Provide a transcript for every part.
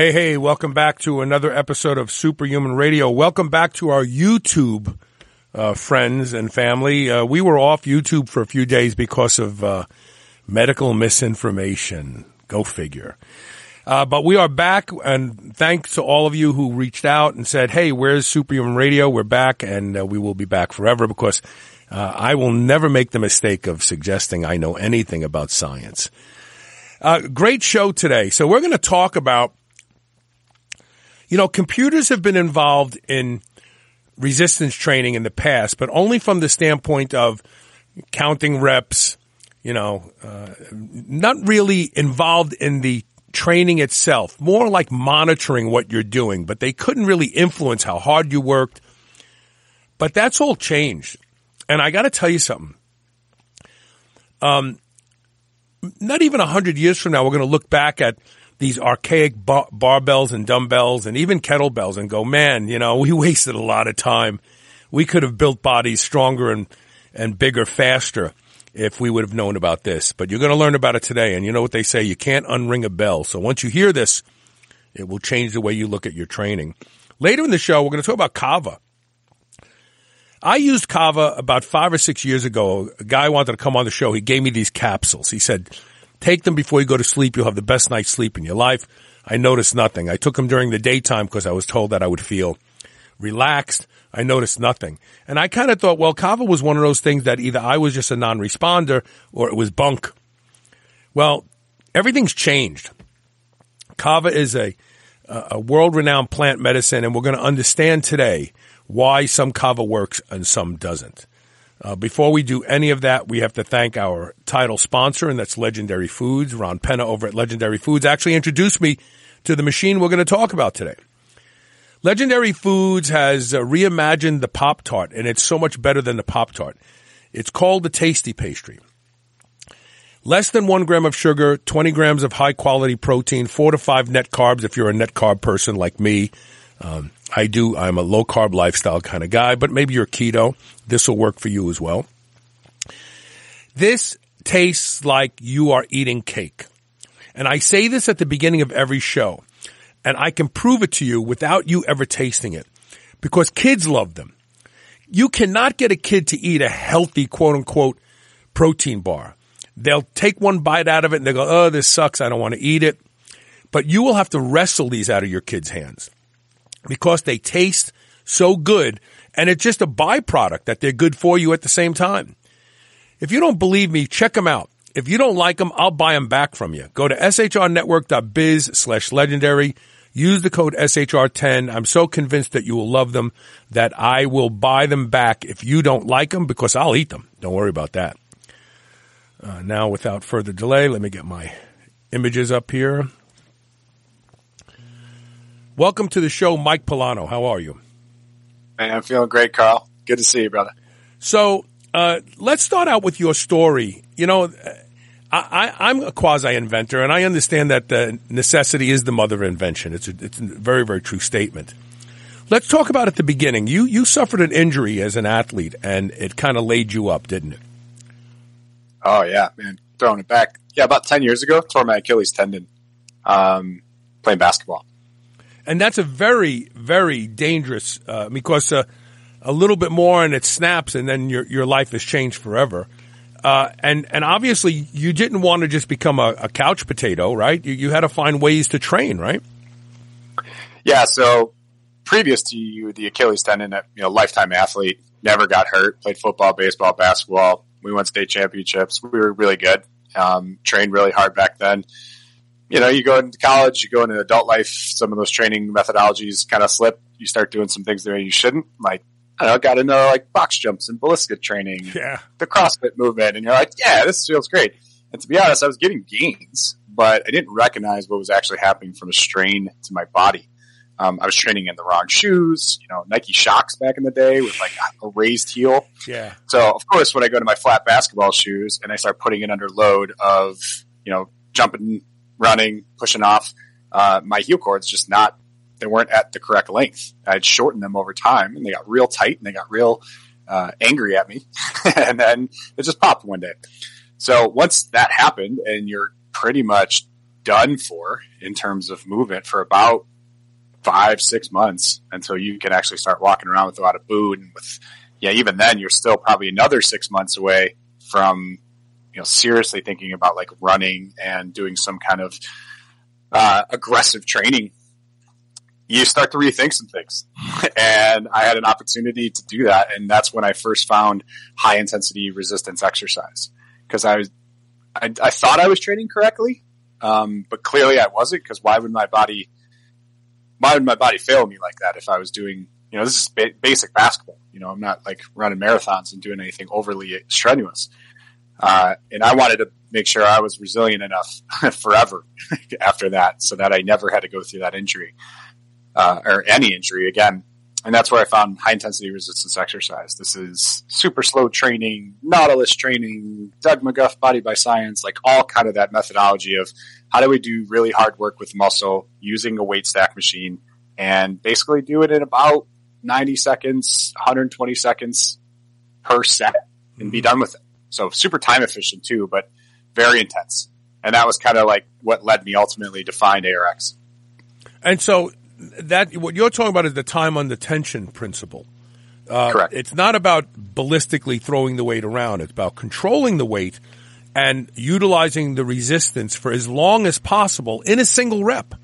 Hey, hey, welcome back to another episode of Superhuman Radio. Welcome back to our YouTube uh, friends and family. Uh, we were off YouTube for a few days because of uh, medical misinformation. Go figure. Uh, but we are back, and thanks to all of you who reached out and said, "Hey, where's Superhuman Radio?" We're back, and uh, we will be back forever because uh, I will never make the mistake of suggesting I know anything about science. great show today. So we're going to talk about you know, computers have been involved in resistance training in the past, but only from the standpoint of counting reps, you know, uh, not really involved in the training itself, more like monitoring what you're doing, but they couldn't really influence how hard you worked. But that's all changed. And I got to tell you something. Um, not even a hundred years from now, we're going to look back at these archaic bar- barbells and dumbbells and even kettlebells and go, man, you know, we wasted a lot of time. We could have built bodies stronger and, and bigger faster if we would have known about this. But you're going to learn about it today. And you know what they say? You can't unring a bell. So once you hear this, it will change the way you look at your training. Later in the show, we're going to talk about kava. I used kava about five or six years ago. A guy wanted to come on the show. He gave me these capsules. He said, Take them before you go to sleep. You'll have the best night's sleep in your life. I noticed nothing. I took them during the daytime because I was told that I would feel relaxed. I noticed nothing. And I kind of thought, well, Kava was one of those things that either I was just a non-responder or it was bunk. Well, everything's changed. Kava is a, a world-renowned plant medicine and we're going to understand today why some Kava works and some doesn't. Uh, before we do any of that, we have to thank our title sponsor, and that's Legendary Foods. Ron Penna over at Legendary Foods actually introduced me to the machine we're going to talk about today. Legendary Foods has uh, reimagined the Pop Tart, and it's so much better than the Pop Tart. It's called the Tasty Pastry. Less than one gram of sugar, 20 grams of high quality protein, four to five net carbs if you're a net carb person like me. Um, I do. I'm a low carb lifestyle kind of guy, but maybe you're keto. This will work for you as well. This tastes like you are eating cake. And I say this at the beginning of every show. And I can prove it to you without you ever tasting it because kids love them. You cannot get a kid to eat a healthy quote unquote protein bar. They'll take one bite out of it and they go, Oh, this sucks. I don't want to eat it. But you will have to wrestle these out of your kids' hands because they taste so good and it's just a byproduct that they're good for you at the same time. If you don't believe me, check them out. If you don't like them, I'll buy them back from you. Go to shrnetwork.biz slash legendary. Use the code SHR10. I'm so convinced that you will love them that I will buy them back if you don't like them because I'll eat them. Don't worry about that. Uh, now, without further delay, let me get my images up here. Welcome to the show, Mike Polano. How are you? Hey, I'm feeling great, Carl. Good to see you, brother. So, uh, let's start out with your story. You know, I, am a quasi inventor, and I understand that uh, necessity is the mother of invention. It's a, it's a very, very true statement. Let's talk about at the beginning. You you suffered an injury as an athlete, and it kind of laid you up, didn't it? Oh yeah, man. Throwing it back, yeah, about ten years ago, tore my Achilles tendon um, playing basketball and that's a very very dangerous uh, because uh, a little bit more and it snaps, and then your your life is changed forever. Uh, and and obviously you didn't want to just become a, a couch potato, right? You, you, had to find ways to train, right? Yeah. So previous to you, the Achilles tendon, you know, lifetime athlete, never got hurt. Played football, baseball, basketball. We won state championships. We were really good. Um, trained really hard back then you know, you go into college, you go into adult life, some of those training methodologies kind of slip. You start doing some things there you shouldn't. Like, I know, got into like box jumps and ballistic training, yeah, the CrossFit movement, and you're like, yeah, this feels great. And to be honest, I was getting gains, but I didn't recognize what was actually happening from a strain to my body. Um, I was training in the wrong shoes, you know, Nike Shox back in the day with like a raised heel. Yeah. So of course, when I go to my flat basketball shoes and I start putting it under load of, you know, jumping, running, pushing off, uh, my heel cords just not, they weren't at the correct length. I'd shortened them over time and they got real tight and they got real, uh, angry at me. and then it just popped one day. So once that happened and you're pretty much done for in terms of movement for about five, six months until you can actually start walking around without a lot of boot. And with, yeah, even then you're still probably another six months away from, you know, seriously thinking about like running and doing some kind of, uh, aggressive training. You start to rethink some things. and I had an opportunity to do that. And that's when I first found high intensity resistance exercise because I was, I, I, thought I was training correctly. Um, but clearly I wasn't because why would my body, why would my body fail me like that if I was doing, you know, this is ba- basic basketball. You know, I'm not like running marathons and doing anything overly strenuous. Uh, and I wanted to make sure I was resilient enough forever after that so that I never had to go through that injury, uh, or any injury again. And that's where I found high intensity resistance exercise. This is super slow training, Nautilus training, Doug McGuff body by science, like all kind of that methodology of how do we do really hard work with muscle using a weight stack machine and basically do it in about 90 seconds, 120 seconds per set and be done with it. So super time efficient too, but very intense. And that was kind of like what led me ultimately to find ARX. And so that what you're talking about is the time under tension principle. Uh, Correct. It's not about ballistically throwing the weight around. It's about controlling the weight and utilizing the resistance for as long as possible in a single rep.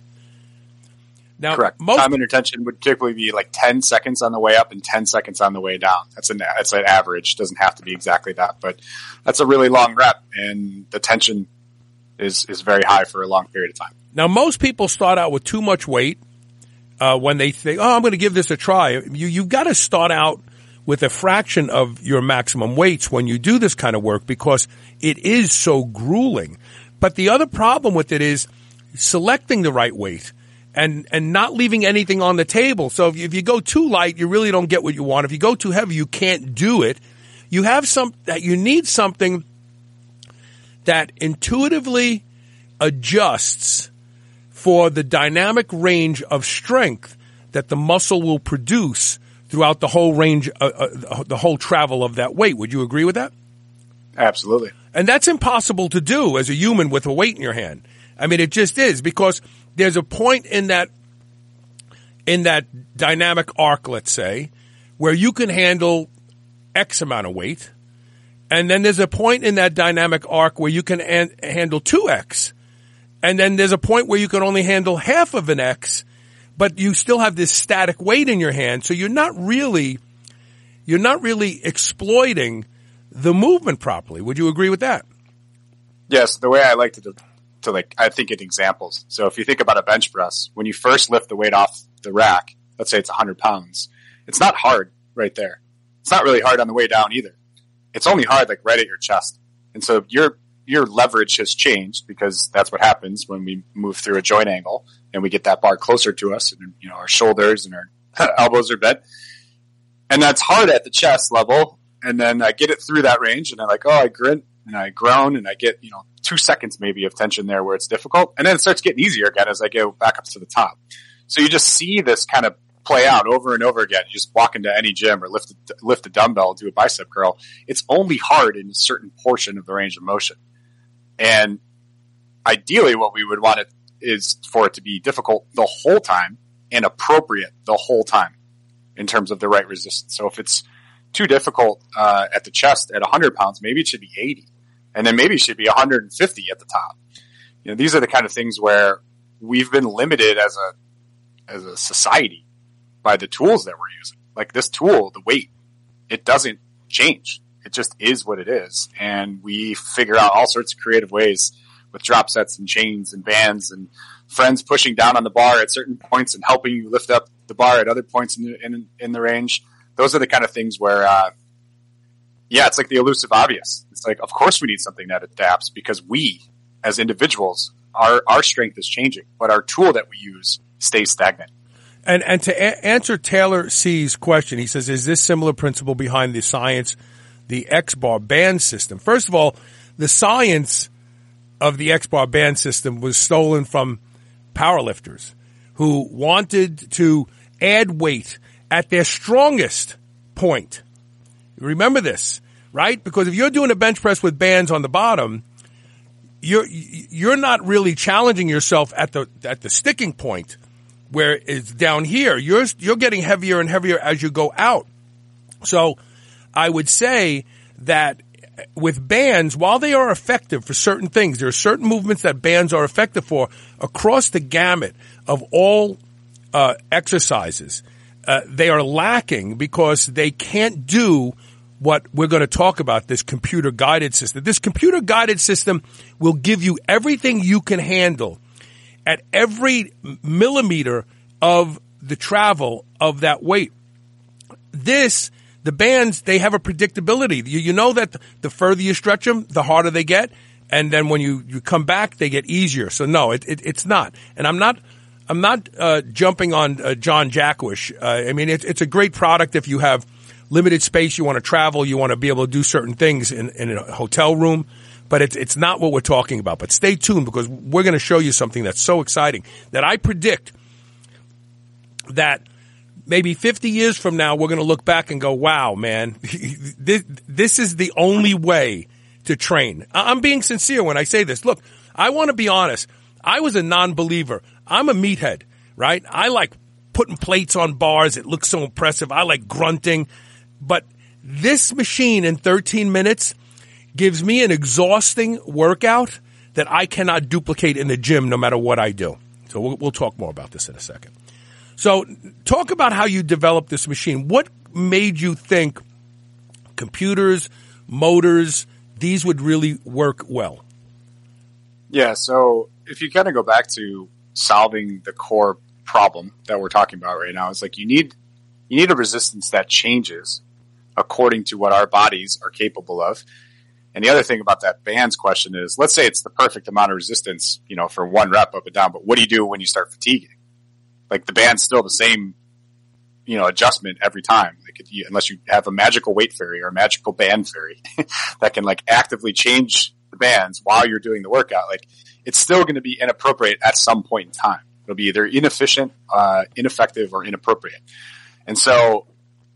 Now, correct. Most time under tension would typically be like ten seconds on the way up and ten seconds on the way down. That's an that's an average. Doesn't have to be exactly that, but that's a really long rep, and the tension is is very high for a long period of time. Now, most people start out with too much weight uh, when they think, "Oh, I'm going to give this a try." You you've got to start out with a fraction of your maximum weights when you do this kind of work because it is so grueling. But the other problem with it is selecting the right weight and and not leaving anything on the table. So if you, if you go too light, you really don't get what you want. If you go too heavy, you can't do it. You have some that you need something that intuitively adjusts for the dynamic range of strength that the muscle will produce throughout the whole range, uh, uh, the whole travel of that weight. Would you agree with that? Absolutely. And that's impossible to do as a human with a weight in your hand. I mean, it just is because there's a point in that in that dynamic arc, let's say, where you can handle X amount of weight, and then there's a point in that dynamic arc where you can an- handle two X, and then there's a point where you can only handle half of an X, but you still have this static weight in your hand, so you're not really you're not really exploiting the movement properly. Would you agree with that? Yes, the way I like to to like, I think in examples. So if you think about a bench press, when you first lift the weight off the rack, let's say it's 100 pounds, it's not hard right there. It's not really hard on the way down either. It's only hard like right at your chest. And so your your leverage has changed because that's what happens when we move through a joint angle and we get that bar closer to us and you know our shoulders and our elbows are bent. And that's hard at the chest level. And then I get it through that range and I'm like, oh, I grin and I groan and I get, you know, two seconds maybe of tension there where it's difficult. And then it starts getting easier again as I go back up to the top. So you just see this kind of play out over and over again. You just walk into any gym or lift lift a dumbbell, do a bicep curl. It's only hard in a certain portion of the range of motion. And ideally what we would want it is for it to be difficult the whole time and appropriate the whole time in terms of the right resistance. So if it's too difficult uh, at the chest at 100 pounds, maybe it should be 80 and then maybe should be 150 at the top. You know, these are the kind of things where we've been limited as a as a society by the tools that we're using. Like this tool, the weight, it doesn't change. It just is what it is, and we figure out all sorts of creative ways with drop sets and chains and bands and friends pushing down on the bar at certain points and helping you lift up the bar at other points in the, in, in the range. Those are the kind of things where uh, yeah, it's like the elusive obvious. It's like, of course we need something that adapts because we, as individuals, our, our strength is changing, but our tool that we use stays stagnant. And and to a- answer Taylor C's question, he says, "Is this similar principle behind the science, the X bar band system?" First of all, the science of the X bar band system was stolen from powerlifters who wanted to add weight at their strongest point. Remember this, right? Because if you're doing a bench press with bands on the bottom, you're you're not really challenging yourself at the at the sticking point where it's down here. You're you're getting heavier and heavier as you go out. So I would say that with bands, while they are effective for certain things, there are certain movements that bands are effective for across the gamut of all uh, exercises. Uh, they are lacking because they can't do what we're going to talk about this computer guided system. This computer guided system will give you everything you can handle at every millimeter of the travel of that weight. This, the bands, they have a predictability. You, you know that the further you stretch them, the harder they get. And then when you, you come back, they get easier. So no, it, it it's not. And I'm not, I'm not uh, jumping on uh, John Jaquish. Uh, I mean, it's it's a great product if you have limited space, you want to travel, you want to be able to do certain things in, in a hotel room but it's it's not what we're talking about. But stay tuned because we're going to show you something that's so exciting that I predict that maybe 50 years from now we're going to look back and go, "Wow, man, this this is the only way to train." I'm being sincere when I say this. Look, I want to be honest. I was a non-believer. I'm a meathead, right? I like putting plates on bars. It looks so impressive. I like grunting. But this machine in 13 minutes gives me an exhausting workout that I cannot duplicate in the gym no matter what I do. So we'll, we'll talk more about this in a second. So talk about how you developed this machine. What made you think computers, motors, these would really work well? Yeah. So if you kind of go back to solving the core problem that we're talking about right now, it's like you need, you need a resistance that changes according to what our bodies are capable of. And the other thing about that bands question is, let's say it's the perfect amount of resistance, you know, for one rep up and down, but what do you do when you start fatiguing? Like the band's still the same, you know, adjustment every time. Like you, unless you have a magical weight fairy or a magical band fairy that can like actively change the bands while you're doing the workout, like it's still going to be inappropriate at some point in time. It'll be either inefficient, uh, ineffective, or inappropriate. And so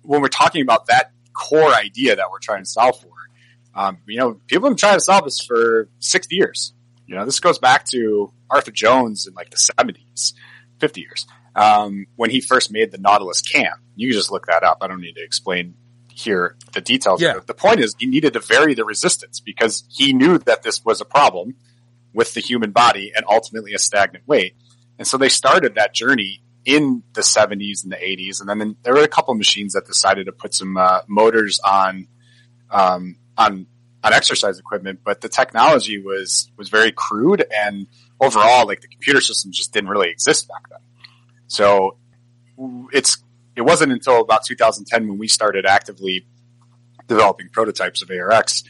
when we're talking about that core idea that we're trying to solve for, um, you know, people have been trying to solve this for 60 years. You know, this goes back to Arthur Jones in like the 70s, 50 years, um, when he first made the Nautilus cam. You can just look that up. I don't need to explain here the details. Yeah. The point is he needed to vary the resistance because he knew that this was a problem with the human body and ultimately a stagnant weight. And so they started that journey in the 70s and the 80s. And then there were a couple of machines that decided to put some uh, motors on um, on on exercise equipment, but the technology was was very crude and overall, like the computer systems just didn't really exist back then. So it's it wasn't until about 2010 when we started actively developing prototypes of ARX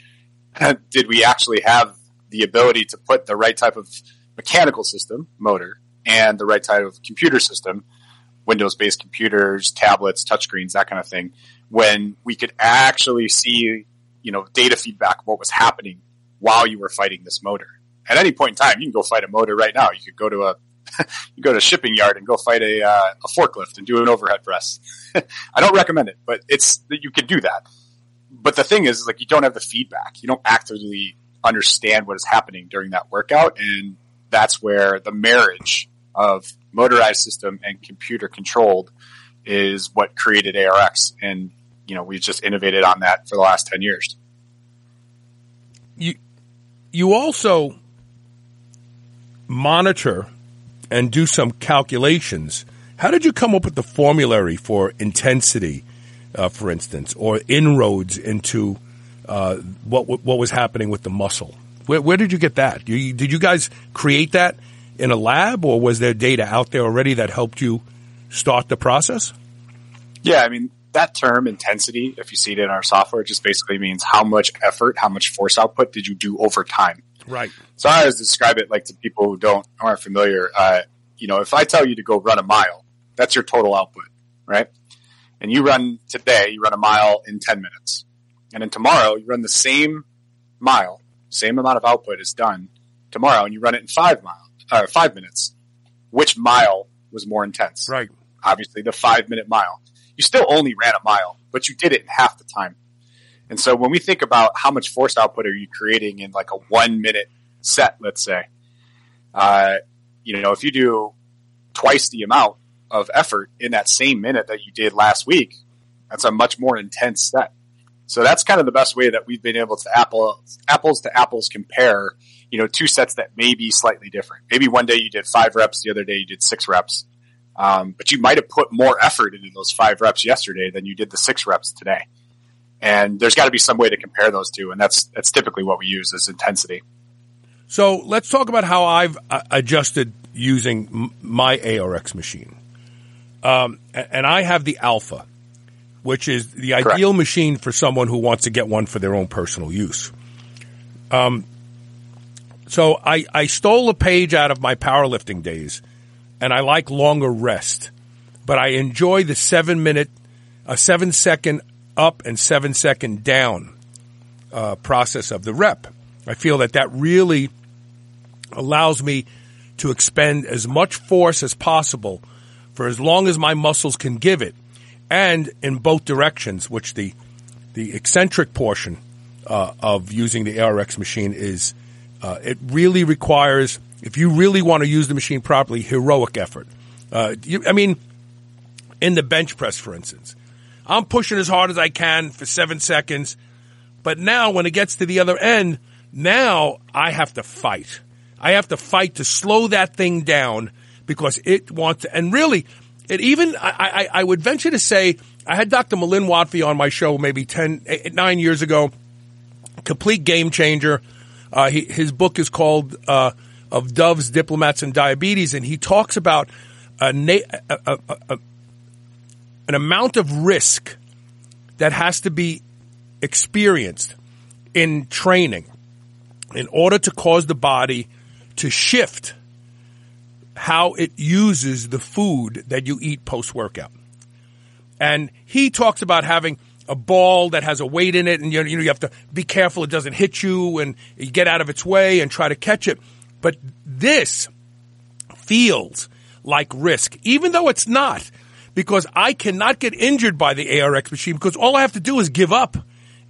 did we actually have the ability to put the right type of mechanical system, motor, and the right type of computer system, Windows based computers, tablets, touchscreens, that kind of thing, when we could actually see you know, data feedback what was happening while you were fighting this motor. At any point in time, you can go fight a motor right now. You could go to a, you go to a shipping yard and go fight a, uh, a forklift and do an overhead press. I don't recommend it, but it's you could do that. But the thing is like you don't have the feedback. You don't actively understand what is happening during that workout. And that's where the marriage of motorized system and computer controlled is what created ARX. And you know, we've just innovated on that for the last 10 years. You, you also monitor and do some calculations. How did you come up with the formulary for intensity, uh, for instance, or inroads into uh, what what was happening with the muscle? Where, where did you get that? You, did you guys create that in a lab, or was there data out there already that helped you start the process? Yeah, I mean, that term intensity, if you see it in our software, just basically means how much effort, how much force output did you do over time. Right. So I always describe it like to people who don't aren't familiar. Uh, you know, if I tell you to go run a mile, That's your total output, right? And you run today, you run a mile in 10 minutes. And then tomorrow you run the same mile, same amount of output is done tomorrow and you run it in five miles, or five minutes. Which mile was more intense? Right. Obviously the five minute mile. You still only ran a mile, but you did it in half the time. And so when we think about how much forced output are you creating in like a one minute set, let's say, uh, you know, if you do twice the amount of effort in that same minute that you did last week, that's a much more intense set. So that's kind of the best way that we've been able to apple, apples to apples compare, you know, two sets that may be slightly different. Maybe one day you did five reps, the other day you did six reps. Um, but you might have put more effort into those five reps yesterday than you did the six reps today. And there's got to be some way to compare those two, and that's that's typically what we use as intensity. So let's talk about how I've uh, adjusted using my ARX machine. Um, and I have the Alpha, which is the Correct. ideal machine for someone who wants to get one for their own personal use. Um, so I, I stole a page out of my powerlifting days, and I like longer rest, but I enjoy the seven minute, a seven second up and seven second down uh, process of the rep. I feel that that really allows me to expend as much force as possible for as long as my muscles can give it, and in both directions, which the the eccentric portion uh, of using the ARX machine is. Uh, it really requires, if you really want to use the machine properly, heroic effort. Uh, you, I mean, in the bench press, for instance, I'm pushing as hard as I can for seven seconds, but now when it gets to the other end, now I have to fight. I have to fight to slow that thing down because it wants to, and really, it even, I, I, I would venture to say, I had Dr. Milind Watve on my show maybe 10, eight, nine years ago, complete game changer. Uh, he, his book is called, uh, Of Doves, Diplomats, and Diabetes, and he talks about a, a, a, an amount of risk that has to be experienced in training in order to cause the body to shift how it uses the food that you eat post workout. And he talks about having a ball that has a weight in it and you know, you have to be careful it doesn't hit you and you get out of its way and try to catch it. But this feels like risk, even though it's not, because I cannot get injured by the ARX machine because all I have to do is give up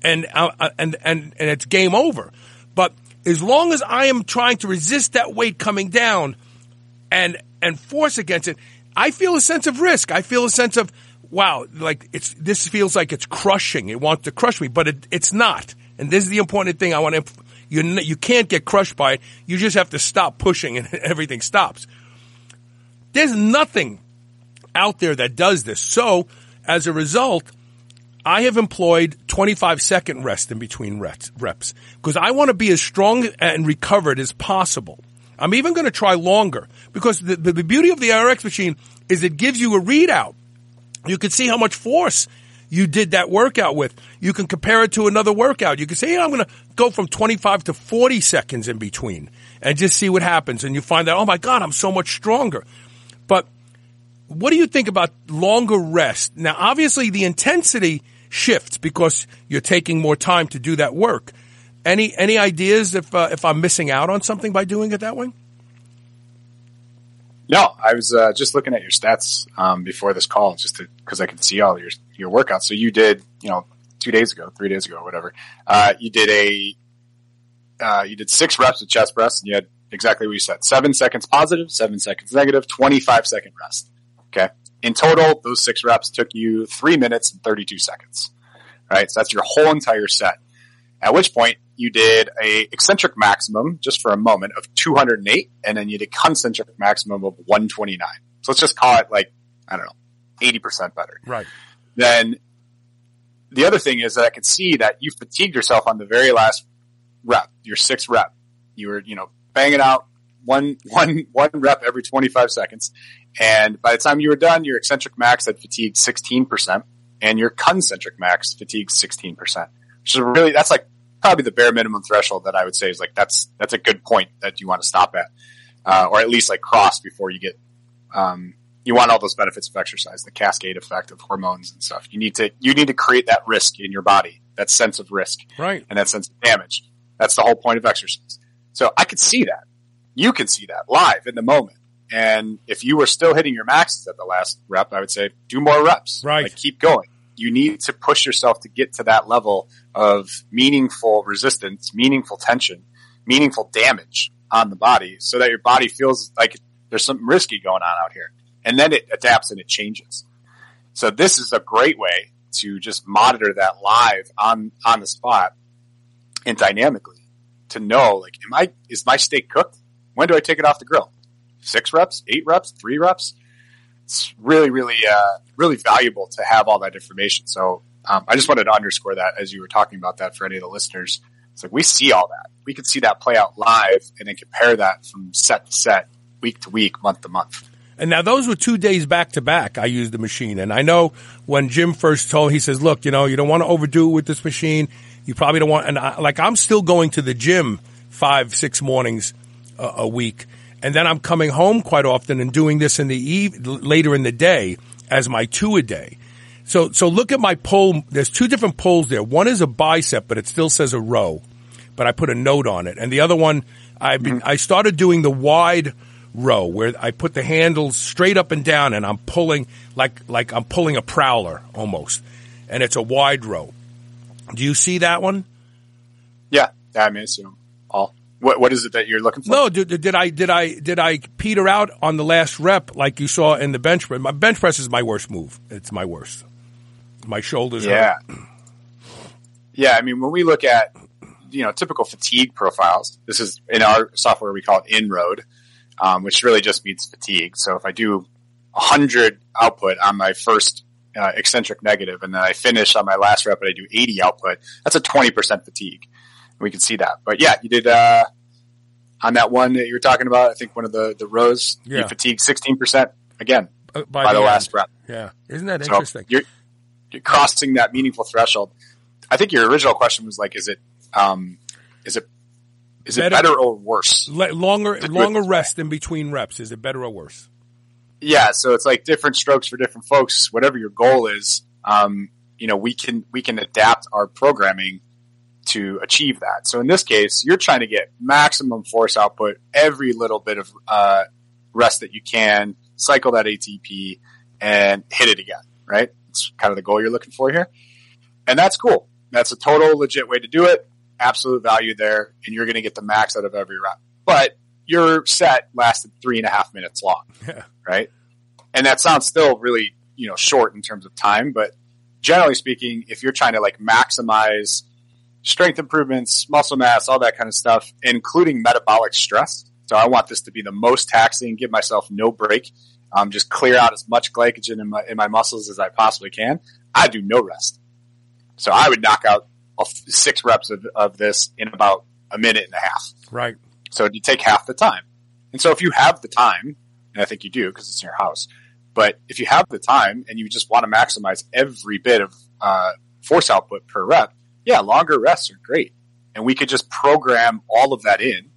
and, uh, and, and, and it's game over. But as long as I am trying to resist that weight coming down and, and force against it, I feel a sense of risk. I feel a sense of, wow, like it's, this feels like it's crushing. It wants to crush me, but it, it's not. And this is the important thing I want to, you, you can't get crushed by it. You just have to stop pushing and everything stops. There's nothing out there that does this. So as a result, I have employed 25 second rest in between reps because I want to be as strong and recovered as possible. I'm even going to try longer because the, the, the beauty of the ARX machine is it gives you a readout. You can see how much force you did that workout with. You can compare it to another workout. You can say, I'm going to go from 25 to 40 seconds in between and just see what happens. And you find out, oh my God, I'm so much stronger. But what do you think about longer rest? Now, obviously the intensity shifts because you're taking more time to do that work. Any any ideas if uh, if I'm missing out on something by doing it that way? No, I was uh, just looking at your stats um, before this call, just because I could see all your your workouts. So you did, you know, two days ago, three days ago, whatever. Uh, you did a uh, you did six reps of chest press, and you had exactly what you said: seven seconds positive, seven seconds negative, twenty five second rest. Okay. In total, those six reps took you three minutes and 32 seconds. Right, So that's your whole entire set. At which point you did a eccentric maximum just for a moment of 208 and then you did a concentric maximum of 129. So let's just call it like, I don't know, 80% better. Right. Then the other thing is that I could see that you fatigued yourself on the very last rep, your sixth rep. You were, you know, banging out one, one, one rep every 25 seconds. And by the time you were done, your eccentric max had fatigued 16% and your concentric max fatigued 16%, which is really, that's like probably the bare minimum threshold that I would say is like, that's, that's a good point that you want to stop at, uh, or at least like cross before you get, um, you want all those benefits of exercise, the cascade effect of hormones and stuff. You need to you need to create that risk in your body, that sense of risk, right, and that sense of damage. That's the whole point of exercise. So I could see that. You can see that live in the moment. And if you were still hitting your maxes at the last rep, I would say do more reps. Right. Like keep going. You need to push yourself to get to that level of meaningful resistance, meaningful tension, meaningful damage on the body so that your body feels like there's something risky going on out here. And then it adapts and it changes. So this is a great way to just monitor that live on, on the spot and dynamically to know, like, am I, is my steak cooked? When do I take it off the grill? Six reps, eight reps, three reps? It's really, really, uh, really valuable to have all that information. So, um, I just wanted to underscore that as you were talking about that for any of the listeners. It's like we see all that. We can see that play out live and then compare that from set to set, week to week, month to month. And now those were two days back to back. I used the machine, and I know when Jim first told, he says, "Look, you know, you don't want to overdo it with this machine. You probably don't want." And I, like I'm still going to the gym five, six mornings a, a week, and then I'm coming home quite often and doing this in the eve later in the day as my two a day. So, so look at my pull. There's two different pulls there. One is a bicep, but it still says a row, but I put a note on it. And the other one, I've been, mm-hmm. I started doing the wide row where I put the handles straight up and down and I'm pulling like, like I'm pulling a prowler almost. And it's a wide row. Do you see that one? Yeah. I mean, it's, all. What, what is it that you're looking for? No, did, did I did I did I peter out on the last rep like you saw in the bench press? My bench press is my worst move. It's my worst. My shoulders. Yeah. Hurt. Yeah. I mean, when we look at you know typical fatigue profiles, this is in our software we call it inroad, um, which really just means fatigue. So if I do 100 output on my first uh, eccentric negative, and then I finish on my last rep and I do 80 output, that's a 20% fatigue. We can see that. But yeah, you did uh, on that one that you were talking about. I think one of the the rows Yeah. you fatigued 16% again Uh, by, the, end. last rep. Yeah, isn't that So interesting? you're, you're crossing that meaningful threshold. I think your original question was like, is it, um, is it, is it Better- better or worse? Le- longer longer rest in between reps. Is it better or worse? Yeah, so it's like different strokes for different folks. Whatever your goal is, um, you know, we can we can adapt our programming to achieve that. So in this case, you're trying to get maximum force output every little bit of uh, rest that you can, cycle that ATP, and hit it again. Right? It's kind of the goal you're looking for here, and that's cool. That's a total legit way to do it. Absolute value there, and you're going to get the max out of every rep. But your set lasted three and a half minutes long Yeah. right? And that sounds still really, you know, short in terms of time, but generally speaking, if you're trying to like maximize strength improvements, muscle mass, all that kind of stuff, including metabolic stress. So I want this to be the most taxing, give myself no break, um, just clear out as much glycogen in my, in my muscles as I possibly can. I do no rest. So I would knock out six reps of, of this in about a minute and a half. Right. So you take half the time. And so if you have the time, and I think you do because it's in your house, but if you have the time and you just want to maximize every bit of uh, force output per rep, yeah, longer rests are great. And we could just program all of that in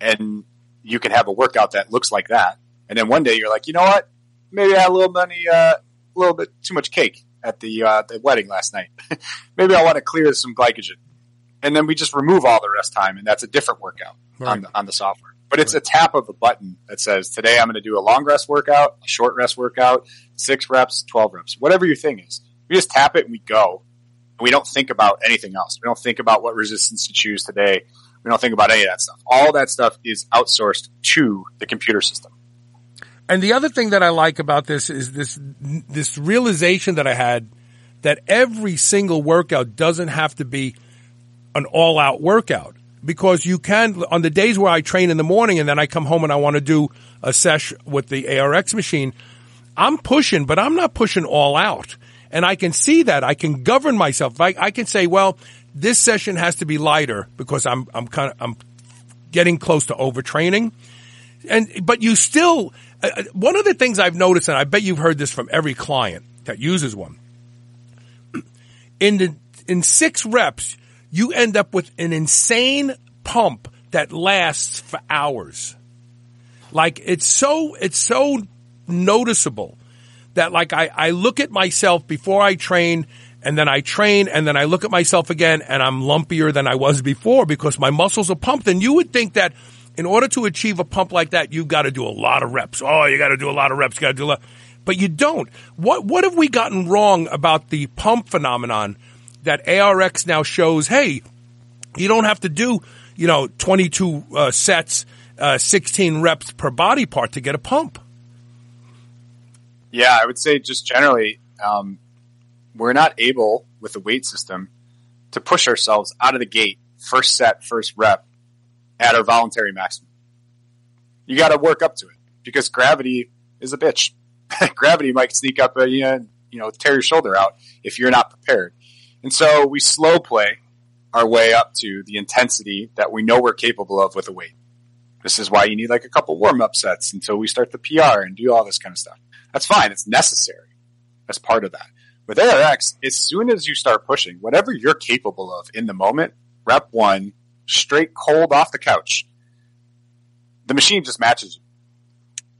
and you can have a workout that looks like that. And then one day you're like, you know what? Maybe I had a little money, uh, a little bit too much cake at the, uh, the wedding last night. Maybe I want to clear some glycogen. And then we just remove all the rest time and that's a different workout Right. on, the, on the software. But it's a tap of a button that says, today I'm going to do a long rest workout, a short rest workout, six reps, 12 reps, whatever your thing is. We just tap it and we go. We don't think about anything else. We don't think about what resistance to choose today. We don't think about any of that stuff. All that stuff is outsourced to the computer system. And the other thing that I like about this is this this realization that I had that every single workout doesn't have to be an all out workout because you can on the days where I train in the morning and then I come home and I want to do a sesh with the ARX machine, I'm pushing, but I'm not pushing all out. And I can see that I can govern myself. I, I can say, well, this session has to be lighter because I'm I'm kind of I'm getting close to overtraining and but you still uh, uh, one of the things I've noticed, and I bet you've heard this from every client that uses one. In the in six reps, you end up with an insane pump that lasts for hours. Like it's so it's so noticeable that like I, I look at myself before I train and then I train and then I look at myself again and I'm lumpier than I was before because my muscles are pumped. And you would think that in order to achieve a pump like that, you've got to do a lot of reps. Oh, you got to do a lot of reps. You got to do a lot. But you don't. What, what have we gotten wrong about the pump phenomenon that ARX now shows? Hey, you don't have to do, you know, 22 uh, sets, uh, 16 reps per body part to get a pump. Yeah, I would say just generally, um, we're not able with the weight system to push ourselves out of the gate, first set, first rep, at our voluntary maximum. You got to work up to it because gravity is a bitch. gravity might sneak up you and you know tear your shoulder out if you're not prepared. And so we slow play our way up to the intensity that we know we're capable of with a weight. This is why you need like a couple warm up sets until we start the PR and do all this kind of stuff. That's fine. It's necessary as part of that. With ARX, as soon as you start pushing, whatever you're capable of in the moment, rep one, straight cold off the couch, the machine just matches you.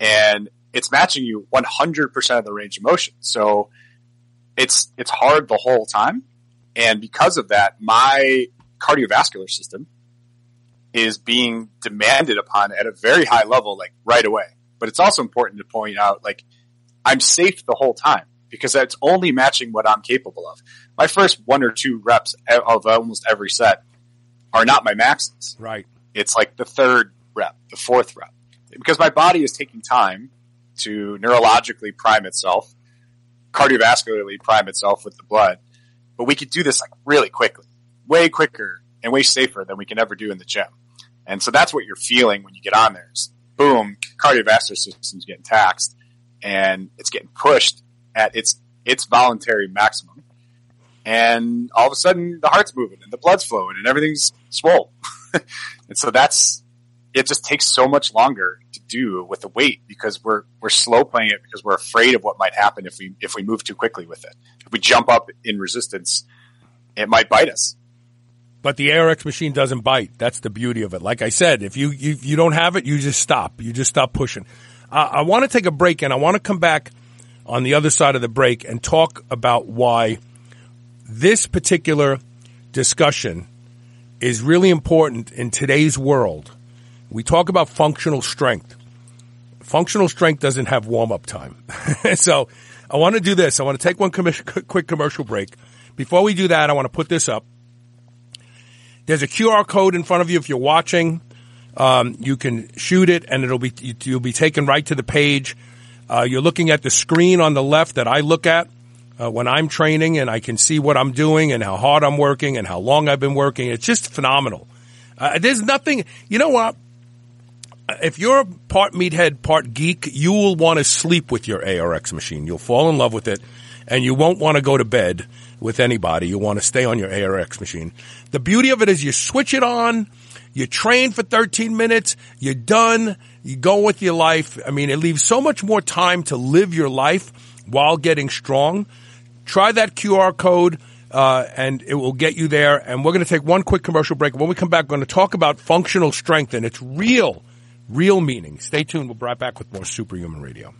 And it's matching you 100% of the range of motion. So it's, it's hard the whole time. And because of that, my cardiovascular system is being demanded upon at a very high level, like right away. But it's also important to point out, like, I'm safe the whole time because that's only matching what I'm capable of. My first one or two reps of almost every set are not my maxes. Right. It's like the third rep, the fourth rep, because my body is taking time to neurologically prime itself, cardiovascularly prime itself with the blood. But we could do this like really quickly, way quicker and way safer than we can ever do in the gym. And so that's what you're feeling when you get on there. Is, boom, cardiovascular system's getting taxed and it's getting pushed at its its voluntary maximum. And all of a sudden the heart's moving and the blood's flowing and everything's swole. and so that's it just takes so much longer to do with the weight because we're we're slow playing it because we're afraid of what might happen if we if we move too quickly with it. If we jump up in resistance, it might bite us. But the ARX machine doesn't bite. That's the beauty of it. Like I said, if you you, you don't have it, you just stop. You just stop pushing. Uh, I want to take a break and I want to come back on the other side of the break and talk about why this particular discussion is really important in today's world. We talk about functional strength. Functional strength doesn't have warm up time. so I want to do this. I want to take one quick commercial break. Before we do that, I want to put this up. There's a QR code in front of you if you're watching. Um, you can shoot it, and it'll be you'll be taken right to the page. Uh, you're looking at the screen on the left that I look at uh, when I'm training, and I can see what I'm doing and how hard I'm working and how long I've been working. It's just phenomenal. Uh, there's nothing. You know what? If you're part meathead, part geek, you will want to sleep with your ARX machine. You'll fall in love with it, and you won't want to go to bed with anybody. You want to stay on your ARX machine. The beauty of it is you switch it on you train for 13 minutes. You're done. You go with your life. I mean, it leaves so much more time to live your life while getting strong. Try that QR code. Uh, and it will get you there. And we're going to take one quick commercial break. When we come back, we're going to talk about functional strength and its real, real meaning. Stay tuned. We'll be right back with more Superhuman Radio.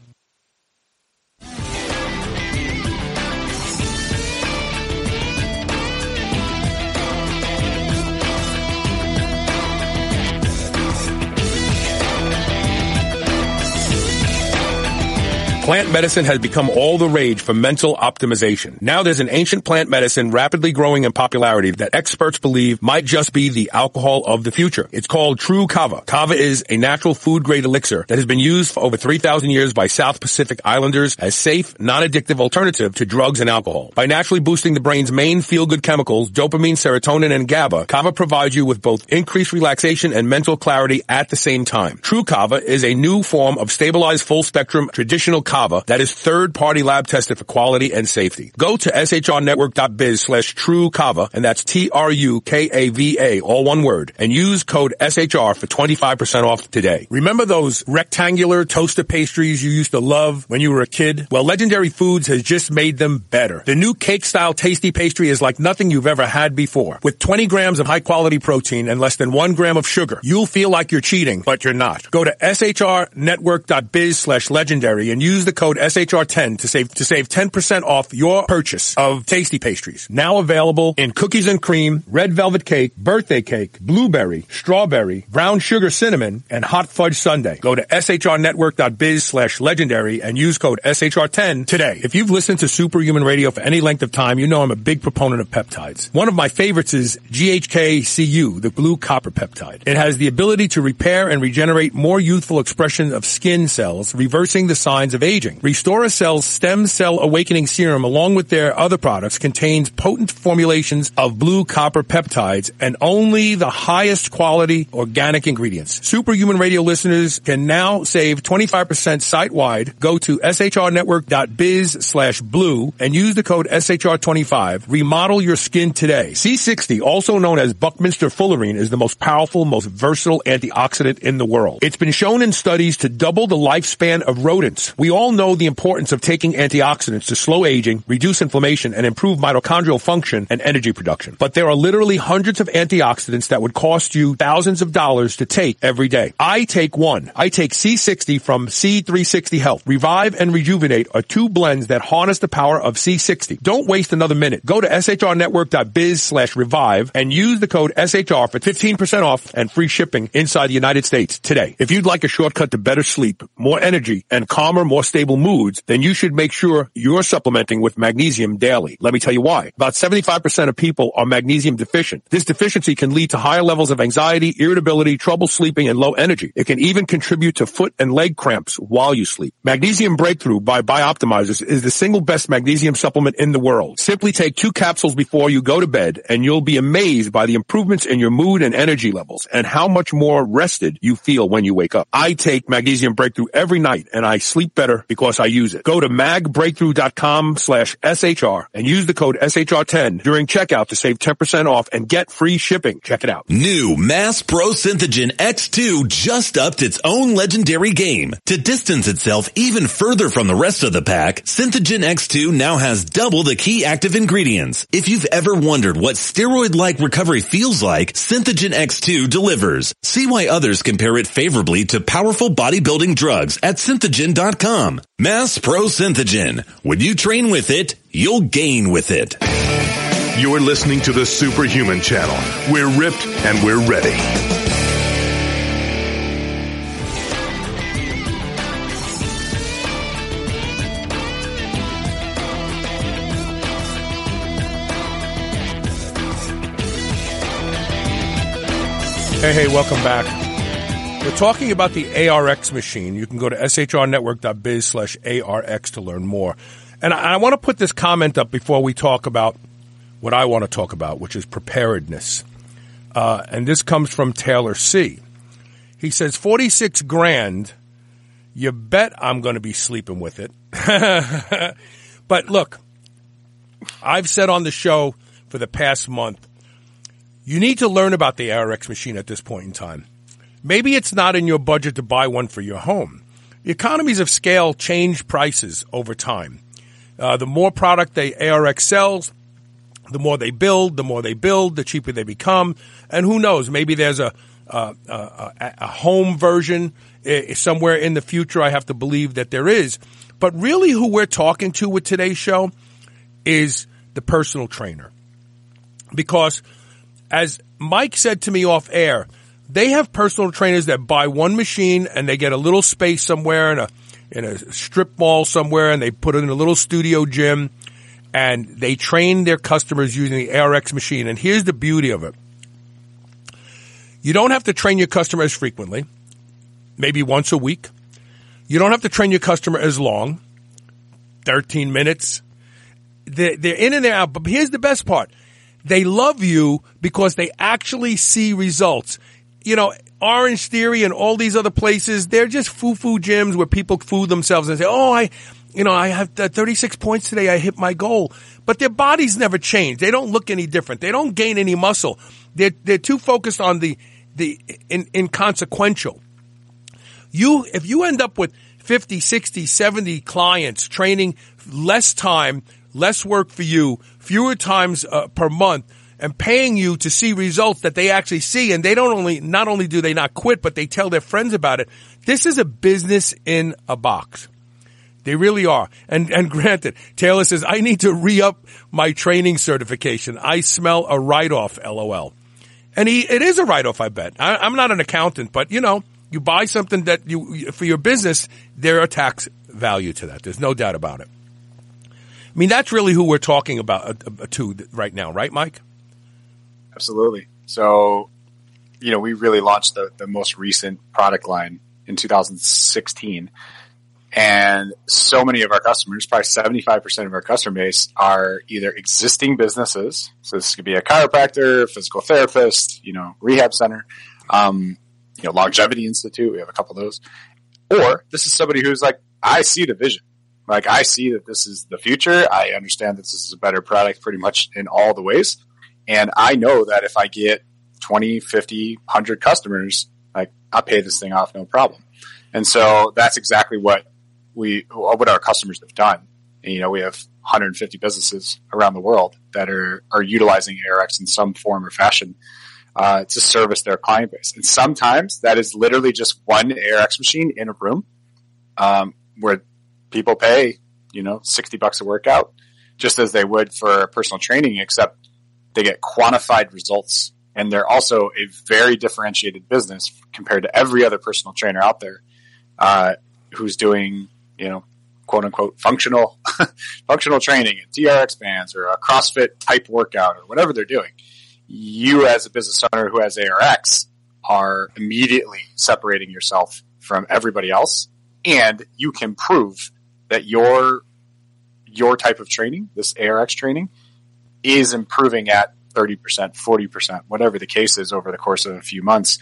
Plant medicine has become all the rage for mental optimization. Now there's an ancient plant medicine rapidly growing in popularity that experts believe might just be the alcohol of the future. It's called True Kava. Kava is a natural food grade elixir that has been used for over 3,000 years by South Pacific Islanders as safe, non-addictive alternative to drugs and alcohol. By naturally boosting the brain's main feel-good chemicals, dopamine, serotonin, and GABA, Kava provides you with both increased relaxation and mental clarity at the same time. True Kava is a new form of stabilized full spectrum traditional kava that is third party lab tested for quality and safety. Go to shrnetwork.biz slash true kava and that's T-R-U-K-A-V-A, all one word, and use code SHR for 25% off today. Remember those rectangular toaster pastries you used to love when you were a kid? Well, Legendary Foods has just made them better. The new cake style tasty pastry is like nothing you've ever had before. With 20 grams of high quality protein and less than one gram of sugar, you'll feel like you're cheating, but you're not. Go to shrnetwork.biz slash legendary and use the code SHR10 to save, to save 10% off your purchase of tasty pastries. Now available in cookies and cream, red velvet cake, birthday cake, blueberry, strawberry, brown sugar cinnamon, and hot fudge sundae. Go to shrnetwork.biz slash legendary and use code SHR10 today. If you've listened to Superhuman Radio for any length of time, you know I'm a big proponent of peptides. One of my favorites is GHKCU, the blue copper peptide. It has the ability to repair and regenerate more youthful expression of skin cells, reversing the signs of aging. Restore Cell's stem cell awakening serum along with their other products contains potent formulations of blue copper peptides and only the highest quality organic ingredients. Superhuman Radio listeners can now save 25% site-wide. Go to shrnetwork.biz slash blue and use the code SHR25. Remodel your skin today. C60, also known as Buckminster Fullerene, is the most powerful, most versatile antioxidant in the world. It's been shown in studies to double the lifespan of rodents. We all know the importance of taking antioxidants to slow aging, reduce inflammation, and improve mitochondrial function and energy production. But there are literally hundreds of antioxidants that would cost you thousands of dollars to take every day. I take one. I take C60 from C360 Health. Revive and Rejuvenate are two blends that harness the power of C60. Don't waste another minute. Go to shrnetwork.biz slash revive and use the code SHR for 15% off and free shipping inside the United States today. If you'd like a shortcut to better sleep, more energy, and calmer, more stable moods, then you should make sure you're supplementing with magnesium daily. Let me tell you why. About 75% of people are magnesium deficient. This deficiency can lead to higher levels of anxiety, irritability, trouble sleeping, and low energy. It can even contribute to foot and leg cramps while you sleep. Magnesium Breakthrough by Bioptimizers is the single best magnesium supplement in the world. Simply take two capsules before you go to bed and you'll be amazed by the improvements in your mood and energy levels and how much more rested you feel when you wake up. I take Magnesium Breakthrough every night and I sleep better because I use it. Go to magbreakthrough.com slash SHR and use the code SHR10 during checkout to save 10% off and get free shipping. Check it out. New Mass Pro Synthogen X2 just upped its own legendary game. To distance itself even further from the rest of the pack, Synthogen X2 now has double the key active ingredients. If you've ever wondered what steroid-like recovery feels like, Synthogen X2 delivers. See why others compare it favorably to powerful bodybuilding drugs at synthogen.com. Mass Pro Synthogen. When you train with it, you'll gain with it. You're listening to the Superhuman Channel. We're ripped and we're ready. Hey, hey, welcome back. We're talking about the ARX machine. You can go to shrnetwork.biz slash ARX to learn more. And I, I want to put this comment up before we talk about what I want to talk about, which is preparedness. Uh, and this comes from Taylor C. He says, 46 grand, you bet I'm going to be sleeping with it. but look, I've said on the show for the past month, you need to learn about the ARX machine at this point in time. Maybe it's not in your budget to buy one for your home. The economies of scale change prices over time. Uh, the more product they ARX sells, the more they build, the more they build, the cheaper they become. And who knows? Maybe there's a a, a, a home version uh, somewhere in the future. I have to believe that there is. But really, who we're talking to with today's show is the personal trainer, because as Mike said to me off air, they have personal trainers that buy one machine and they get a little space somewhere in a in a strip mall somewhere and they put it in a little studio gym and they train their customers using the ARX machine. And here's the beauty of it. You don't have to train your customers frequently, maybe once a week. You don't have to train your customer as long, 13 minutes. They're, they're in and they're out. But here's the best part. They love you because they actually see results. You know, Orange Theory and all these other places, they're just foo-foo gyms where people fool themselves and say, oh, I, you know, I have 36 points today. I hit my goal. But their bodies never change. They don't look any different. They don't gain any muscle. They're, they're too focused on the, the in, inconsequential. You, if you end up with 50, 60, 70 clients training less time, less work for you, fewer times uh, per month, and paying you to see results that they actually see, and they don't only, not only do they not quit, but they tell their friends about it. This is a business in a box. They really are. And, and granted, Taylor says, I need to re-up my training certification. I smell a write-off, LOL. And he, it is a write-off, I bet. I, I'm not an accountant, but you know, you buy something that you, for your business, there are tax value to that. There's no doubt about it. I mean, that's really who we're talking about uh, uh, to right now, right, Mike? Absolutely. So, you know, we really launched the, the most recent product line in 2016 and so many of our customers, probably 75% of our customer base are either existing businesses. So this could be a chiropractor, physical therapist, you know, rehab center, um, you know, longevity institute. We have a couple of those. Or this is somebody who's like, I see the vision. Like I see that this is the future. I understand that this is a better product pretty much in all the ways. And I know that if I get 20, 50, 100 customers, like I'll pay this thing off no problem. And so that's exactly what we what our customers have done. And, you know, we have 150 businesses around the world that are are utilizing ARX in some form or fashion uh, to service their client base. And sometimes that is literally just one ARX machine in a room um, where people pay, you know, 60 bucks a workout, just as they would for personal training, except they get quantified results. And they're also a very differentiated business compared to every other personal trainer out there uh, who's doing you know, quote unquote functional, functional training and TRX bands or a CrossFit type workout or whatever they're doing. You as a business owner who has ARX are immediately separating yourself from everybody else and you can prove that your, your type of training, this ARX training is improving at 30%, 40%, whatever the case is over the course of a few months.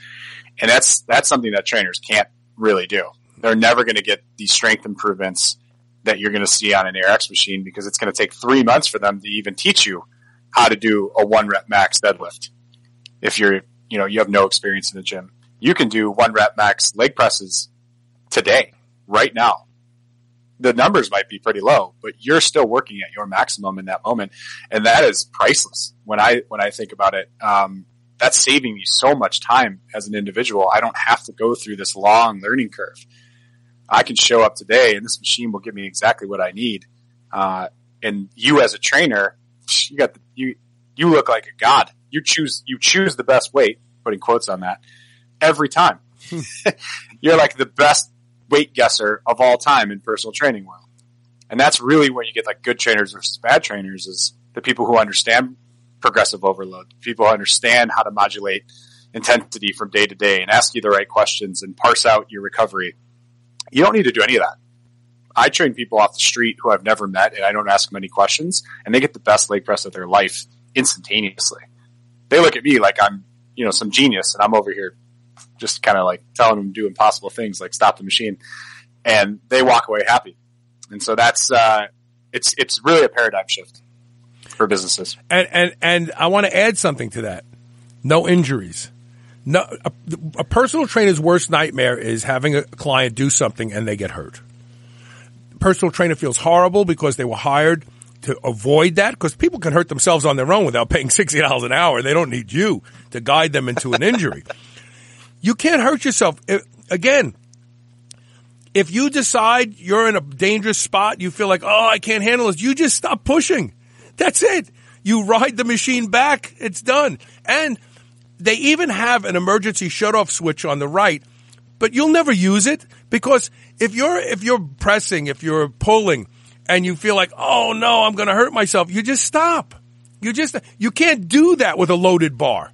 And that's, that's something that trainers can't really do. They're never going to get these strength improvements that you're going to see on an ARX machine because it's going to take three months for them to even teach you how to do a one rep max deadlift. If you're, you know, you have no experience in the gym, you can do one rep max leg presses today, right now. The numbers might be pretty low, but you're still working at your maximum in that moment. And that is priceless when I, when I think about it. Um, that's saving me so much time as an individual. I don't have to go through this long learning curve. I can show up today and this machine will give me exactly what I need. Uh, and you as a trainer, you got the, you, you look like a god. You choose, you choose the best weight, putting quotes on that every time. You're like the best weight guesser of all time in personal training world. And that's really where you get like good trainers versus bad trainers is the people who understand progressive overload, people who understand how to modulate intensity from day to day and ask you the right questions and parse out your recovery you don't need to do any of that. I train people off the street who I've never met and I don't ask them any questions and they get the best leg press of their life instantaneously. They look at me like I'm, you know, some genius and I'm over here just kind of like telling them to do impossible things like stop the machine and they walk away happy. And so that's, uh, it's, it's really a paradigm shift for businesses. And, and, and I want to add something to that. No injuries no, a, a personal trainer's worst nightmare is having a client do something and they get hurt. Personal trainer feels horrible because they were hired to avoid that because people can hurt themselves on their own without paying $60 an hour. They don't need you to guide them into an injury. You can't hurt yourself. again, if you decide you're in a dangerous spot, you feel like, oh, I can't handle this, you just stop pushing. That's it. You ride the machine back. It's done. And they even have an emergency shut-off switch on the right, but you'll never use it because if you're if you're pressing, if you're pulling, and you feel like, oh no, I'm going to hurt myself, you just stop. You just you can't do that with a loaded bar.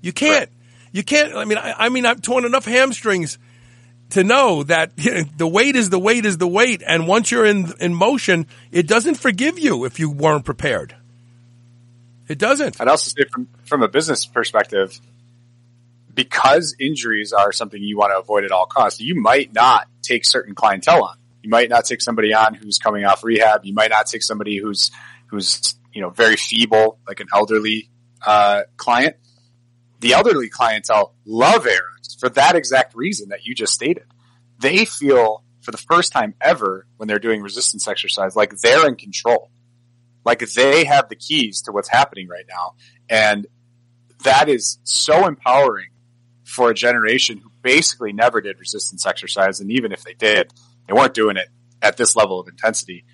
You can't. You can't. I mean, I, I, mean, I've torn enough hamstrings to know that you know, the weight is the weight is the weight, and once you're in in motion, it doesn't forgive you if you weren't prepared. It doesn't. I'd also say from from a business perspective, because injuries are something you want to avoid at all costs, you might not take certain clientele on. You might not take somebody on who's coming off rehab. You might not take somebody who's who's you know very feeble, like an elderly uh, client. The elderly clientele love ARX for that exact reason that you just stated. They feel for the first time ever when they're doing resistance exercise like they're in control, like they have the keys to what's happening right now, and that is so empowering for a generation who basically never did resistance exercise, and even if they did, they weren't doing it at this level of intensity.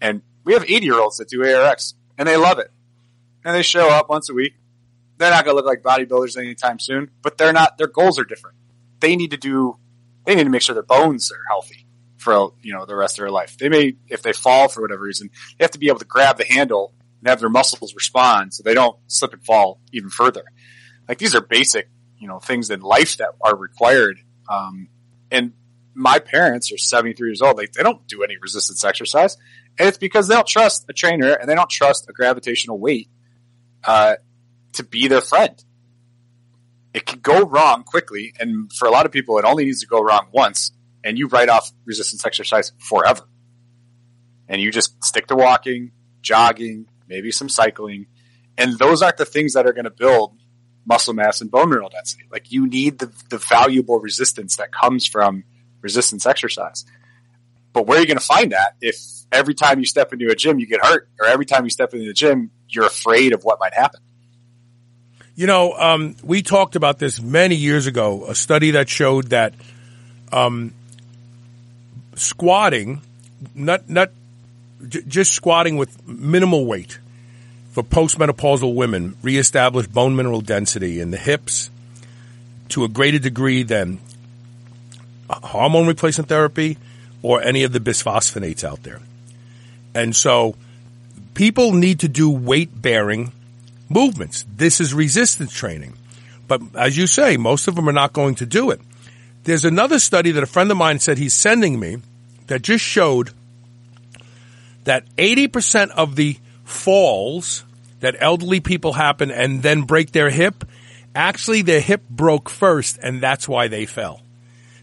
And we have 80 year olds that do ARX and they love it. And they show up once a week. They're not going to look like bodybuilders anytime soon, but they're not, their goals are different. They need to do, they need to make sure their bones are healthy for, you know, the rest of their life. They may, if they fall for whatever reason, they have to be able to grab the handle and have their muscles respond so they don't slip and fall even further. Like these are basic, you know, things in life that are required. Um, and my parents are 73 years old. Like they don't do any resistance exercise. And it's because they don't trust a trainer and they don't trust a gravitational weight, uh, to be their friend. It can go wrong quickly. And for a lot of people, it only needs to go wrong once and you write off resistance exercise forever. And you just stick to walking, jogging, maybe some cycling. And those aren't the things that are going to build muscle mass and bone mineral density. Like you need the, the valuable resistance that comes from resistance exercise. But where are you going to find that if every time you step into a gym you get hurt, or every time you step into the gym you're afraid of what might happen? You know, um, we talked about this many years ago. A study that showed that um, squatting, not not j- just squatting with minimal weight for postmenopausal women, reestablished bone mineral density in the hips to a greater degree than hormone replacement therapy or any of the bisphosphonates out there. And so people need to do weight bearing movements. This is resistance training. But as you say, most of them are not going to do it. There's another study that a friend of mine said he's sending me that just showed that 80% of the falls that elderly people happen and then break their hip, actually their hip broke first and that's why they fell.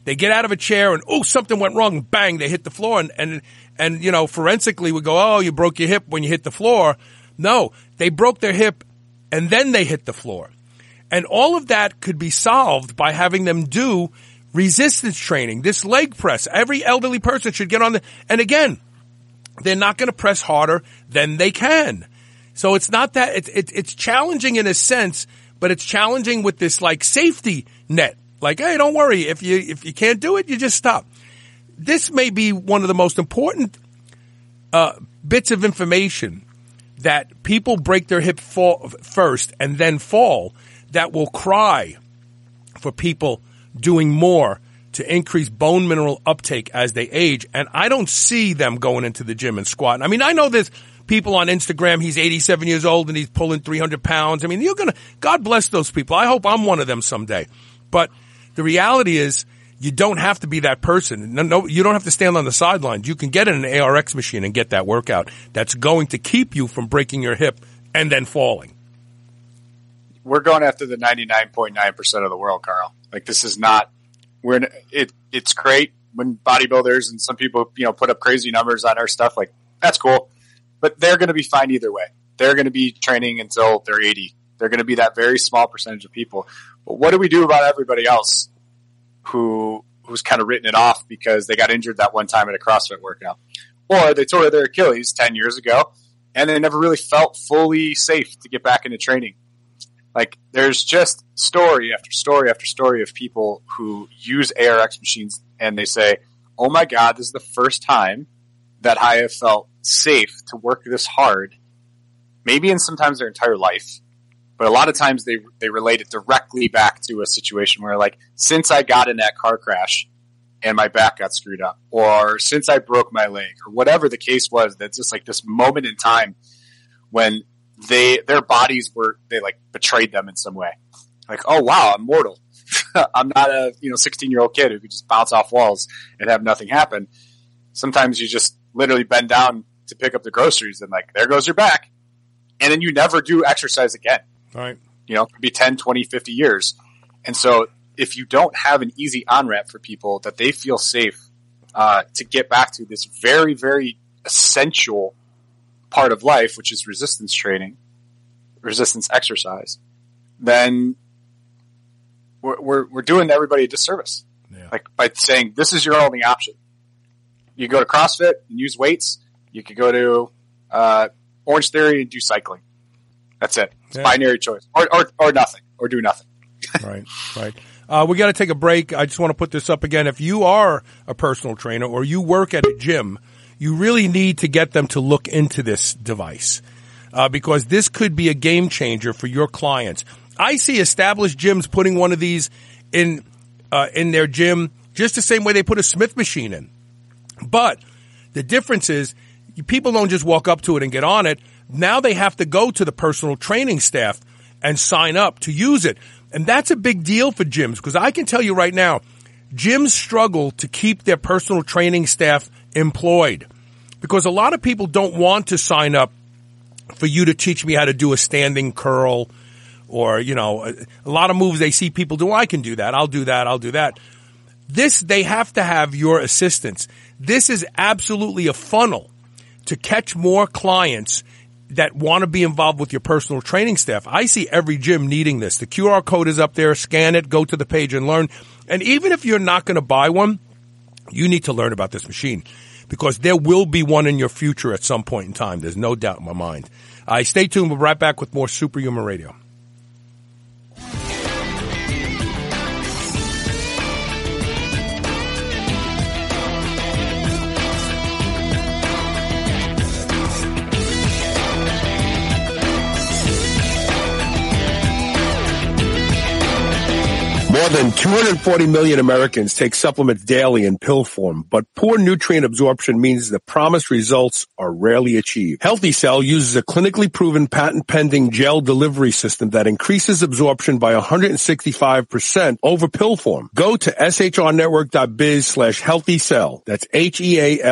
They get out of a chair and oh something went wrong, bang they hit the floor and and and you know forensically we go oh you broke your hip when you hit the floor. No, they broke their hip and then they hit the floor. And all of that could be solved by having them do resistance training, this leg press. Every elderly person should get on the, and again, they're not going to press harder than they can. So it's not that, it, it, it's challenging in a sense, but it's challenging with this like safety net like, hey, don't worry. If you, if you can't do it, you just stop. This may be one of the most important, uh, bits of information that people break their hip fall first and then fall that will cry for people doing more to increase bone mineral uptake as they age. And I don't see them going into the gym and squatting. I mean, I know there's people on Instagram. He's 87 years old and he's pulling 300 pounds. I mean, you're going to, God bless those people. I hope I'm one of them someday. But the reality is you don't have to be that person. No, no, you don't have to stand on the sidelines. You can get in an ARX machine and get that workout that's going to keep you from breaking your hip and then falling. We're going after the 99.9% of the world, Carl. Like this is not, we're, it, it's great when bodybuilders and some people, you know, put up crazy numbers on our stuff. Like that's cool, but they're going to be fine either way. They're going to be training until they're 80. They're going to be that very small percentage of people but what do we do about everybody else who who's kind of written it off because they got injured that one time at a CrossFit workout, or they tore their Achilles ten years ago and they never really felt fully safe to get back into training. Like there's just story after story after story of people who use ARX machines and they say, "Oh my God, this is the first time that I have felt safe to work this hard." Maybe in sometimes their entire life, but a lot of times they they relate it directly back to a situation where like since I got in that car crash and my back got screwed up or since I broke my leg or whatever the case was that's just like this moment in time when they their bodies were they like betrayed them in some way. Like oh wow I'm mortal. I'm not a you know 16 year old kid who could just bounce off walls and have nothing happen. Sometimes you just literally bend down to pick up the groceries and like there goes your back. And then you never do exercise again Right. You know, it could be 10, 20, 50 years. And so if you don't have an easy on ramp for people that they feel safe uh, to get back to this very, very essential part of life, which is resistance training, resistance exercise, then we're, we're, we're doing everybody a disservice. Yeah. Like by saying this is your only option. You go to CrossFit and use weights. You could go to uh, Orange Theory and do cycling. That's it. It's yeah. binary choice, or, or or nothing, or do nothing. right, right. Uh, we got to take a break. I just want to put this up again. If you are a personal trainer or you work at a gym, you really need to get them to look into this device uh, because this could be a game changer for your clients. I see established gyms putting one of these in uh, in their gym just the same way they put a Smith machine in. But the difference is people don't just walk up to it and get on it. Now they have to go to the personal training staff and sign up to use it. And that's a big deal for gyms because I can tell you right now, gyms struggle to keep their personal training staff employed because a lot of people don't want to sign up for you to teach me how to do a standing curl or, you know, a, a lot of moves they see people do. Oh, I can do that. I'll do that. I'll do that. This, they have to have your assistance. This is absolutely a funnel to catch more clients that want to be involved with your personal training staff. I see every gym needing this. The QR code is up there. Scan it, go to the page and learn. And even if you're not going to buy one, you need to learn about this machine because there will be one in your future at some point in time. There's no doubt in my mind. I uh, stay tuned. We'll be right back with more Superhuman Radio. More than 240 million Americans take supplements daily in pill form, but poor nutrient absorption means the promised results are rarely achieved. Healthy Cell uses a clinically proven patent pending gel delivery system that increases absorption by 165% over pill form. Go to shrnetwork.biz slash healthy cell. That's H-E-A-L-T-H-Y-C-E-L-L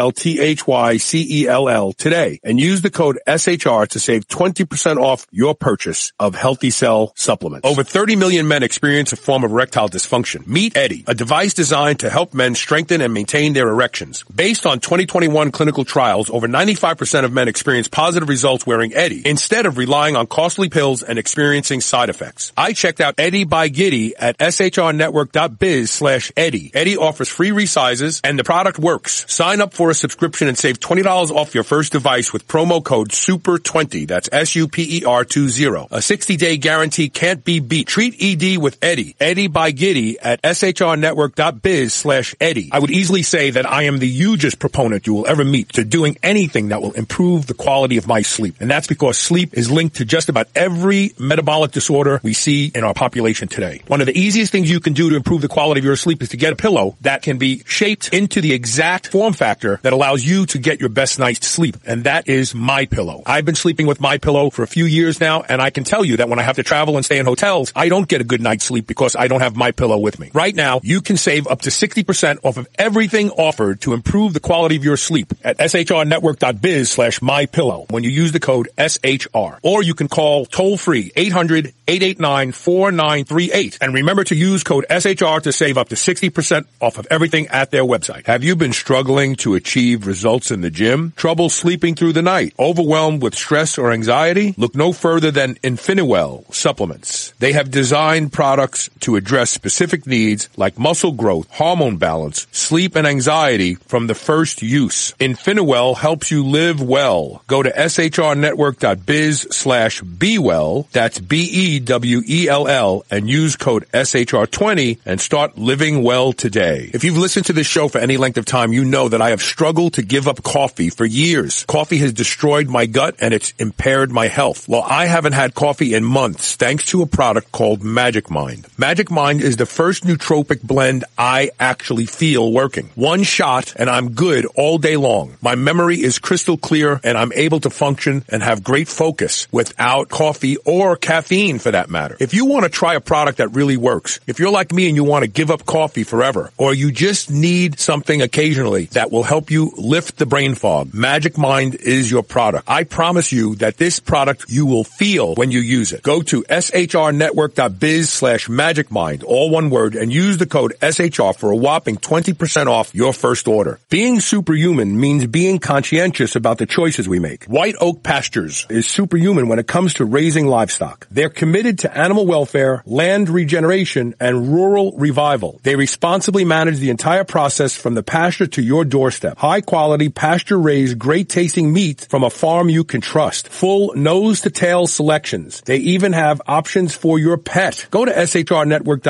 today and use the code SHR to save 20% off your purchase of Healthy Cell supplements. Over 30 million men experience a form of erectile dysfunction. Meet Eddie, a device designed to help men strengthen and maintain their erections. Based on 2021 clinical trials, over 95% of men experience positive results wearing Eddie instead of relying on costly pills and experiencing side effects. I checked out Eddie by Giddy at shrnetwork.biz slash Eddie. Eddie offers free resizes and the product works. Sign up for a subscription and save $20 off your first device with promo code SUPER20. That's S-U-P-E-R-20. A 60-day guarantee can't be beat. Treat ED with Eddie. Eddie by by Giddy at shrnetwork.biz slash Eddie. I would easily say that I am the hugest proponent you will ever meet to doing anything that will improve the quality of my sleep. And that's because sleep is linked to just about every metabolic disorder we see in our population today. One of the easiest things you can do to improve the quality of your sleep is to get a pillow that can be shaped into the exact form factor that allows you to get your best night's sleep. And that is my pillow. I've been sleeping with my pillow for a few years now, and I can tell you that when I have to travel and stay in hotels, I don't get a good night's sleep because I don't have my pillow with me. Right now, you can save up to 60% off of everything offered to improve the quality of your sleep at shrnetwork.biz slash my pillow when you use the code SHR. Or you can call toll free 800-889-4938 and remember to use code SHR to save up to 60% off of everything at their website. Have you been struggling to achieve results in the gym? Trouble sleeping through the night? Overwhelmed with stress or anxiety? Look no further than Infiniwell supplements. They have designed products to address specific needs like muscle growth, hormone balance, sleep, and anxiety from the first use. Infiniwell helps you live well. Go to shrnetwork.biz slash bewell, that's B-E-W-E-L-L, and use code SHR20 and start living well today. If you've listened to this show for any length of time, you know that I have struggled to give up coffee for years. Coffee has destroyed my gut and it's impaired my health. Well, I haven't had coffee in months thanks to a product called Magic Mind. Magic Mind is the first nootropic blend I actually feel working. One shot and I'm good all day long. My memory is crystal clear and I'm able to function and have great focus without coffee or caffeine for that matter. If you want to try a product that really works, if you're like me and you want to give up coffee forever, or you just need something occasionally that will help you lift the brain fog, Magic Mind is your product. I promise you that this product you will feel when you use it. Go to shrnetwork.biz slash magic all one word, and use the code SHR for a whopping 20% off your first order. Being superhuman means being conscientious about the choices we make. White Oak Pastures is superhuman when it comes to raising livestock. They're committed to animal welfare, land regeneration, and rural revival. They responsibly manage the entire process from the pasture to your doorstep. High quality, pasture raised, great tasting meat from a farm you can trust. Full nose to tail selections. They even have options for your pet. Go to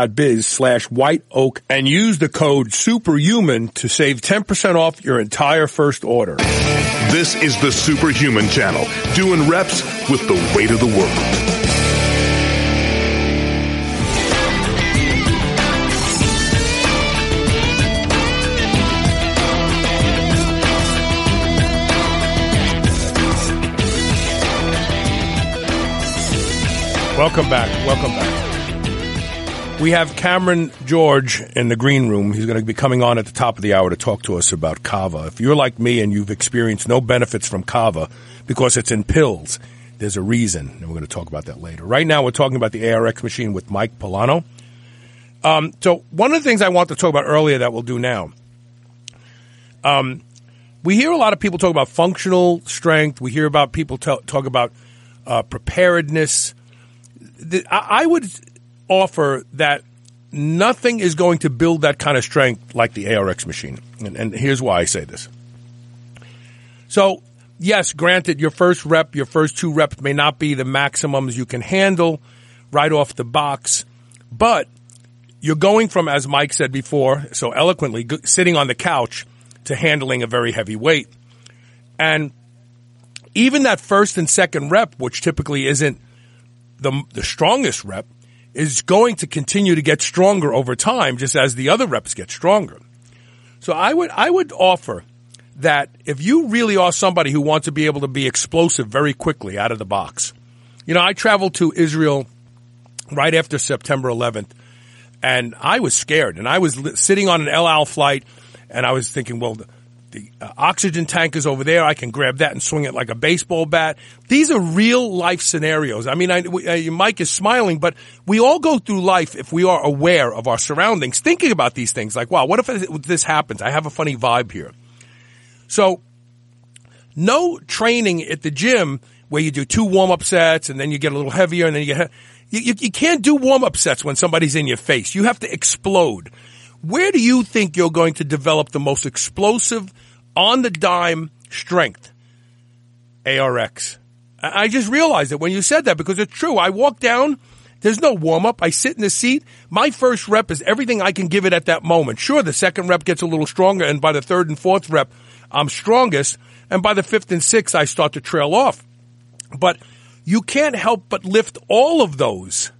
shrnetwork.biz slash white oak and use the code superhuman to save 10% off your entire first order. This is the Superhuman Channel, doing reps with the weight of the world. Welcome back. Welcome back. We have Cameron George in the green room. He's going to be coming on at the top of the hour to talk to us about kava. If you're like me and you've experienced no benefits from kava because it's in pills, there's a reason, and we're going to talk about that later. Right now, we're talking about the ARX machine with Mike Polano. Um, so one of the things I want to talk about earlier that we'll do now. Um, we hear a lot of people talk about functional strength. We hear about people t- talk about uh, preparedness the, I, I would offer that nothing is going to build that kind of strength like the ARX machine. And, and, here's why I say this. So, yes, granted, your first rep, your first two reps may not be the maximums you can handle right off the box, but you're going from, as Mike said before, so eloquently, sitting on the couch to handling a very heavy weight. And even that first and second rep, which typically isn't the, the strongest rep is going to continue to get stronger over time, just as the other reps get stronger. So I would, I would offer that if you really are somebody who wants to be able to be explosive very quickly out of the box, you know, I traveled to Israel right after September 11th and I was scared and I was sitting on an El Al flight and I was thinking, well, the uh, oxygen tank is over there. I can grab that and swing it like a baseball bat. These are real life scenarios. I mean, I, we, uh, Mike is smiling, but we all go through life if we are aware of our surroundings, thinking about these things like, wow, what if this happens? I have a funny vibe here. So no training at the gym where you do two warm up sets and then you get a little heavier and then you get, you, you, you can't do warm up sets when somebody's in your face. You have to explode. Where do you think you're going to develop the most explosive, on the dime strength? ARX. I just realized it when you said that because it's true. I walk down, there's no warm up. I sit in the seat. My first rep is everything I can give it at that moment. Sure, the second rep gets a little stronger, and by the third and fourth rep, I'm strongest. And by the fifth and sixth, I start to trail off. But you can't help but lift all of those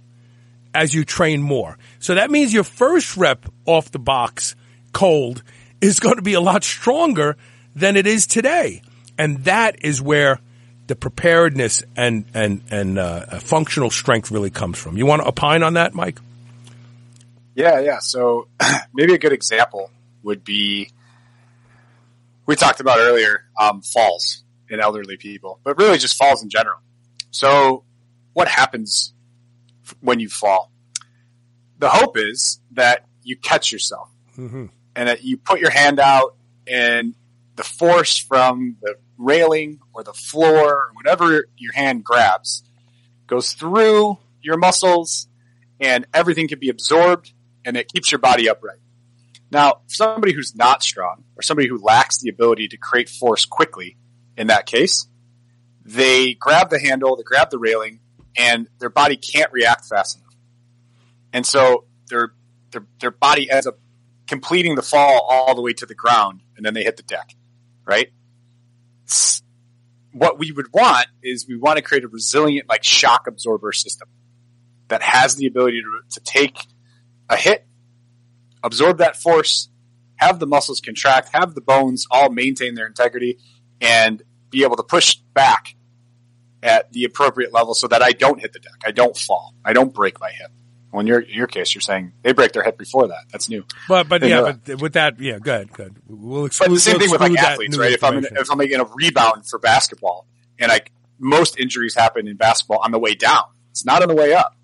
as you train more. So that means your first rep off the box cold is going to be a lot stronger than it is today. And that is where the preparedness and, and, and uh, functional strength really comes from. You want to opine on that, Mike? Yeah, yeah. So maybe a good example would be we talked about earlier um, falls in elderly people, but really just falls in general. So what happens when you fall. The hope is that you catch yourself mm-hmm. And that you put your hand out and the force from the railing or the floor or whatever your hand grabs goes through your muscles and everything can be absorbed and it keeps your body upright. Now, somebody who's not strong or somebody who lacks the ability to create force quickly in that case, they grab the handle, they grab the railing, and their body can't react fast enough. And so their, their, their body ends up completing the fall all the way to the ground and then they hit the deck, right? What we would want is we want to create a resilient, like shock absorber system that has the ability to, to take a hit, absorb that force, have the muscles contract, have the bones all maintain their integrity, and be able to push back at the appropriate level so that I don't hit the deck. I don't fall. I don't break my hip. Well, in your in your case, you're saying they break their hip before that. That's new. But but yeah, but with that, yeah, good, good. We'll exclude. But the same we'll thing with like athletes, right? If I'm in, if I'm making a rebound for basketball, and like most injuries happen in basketball on the way down, it's not on the way up.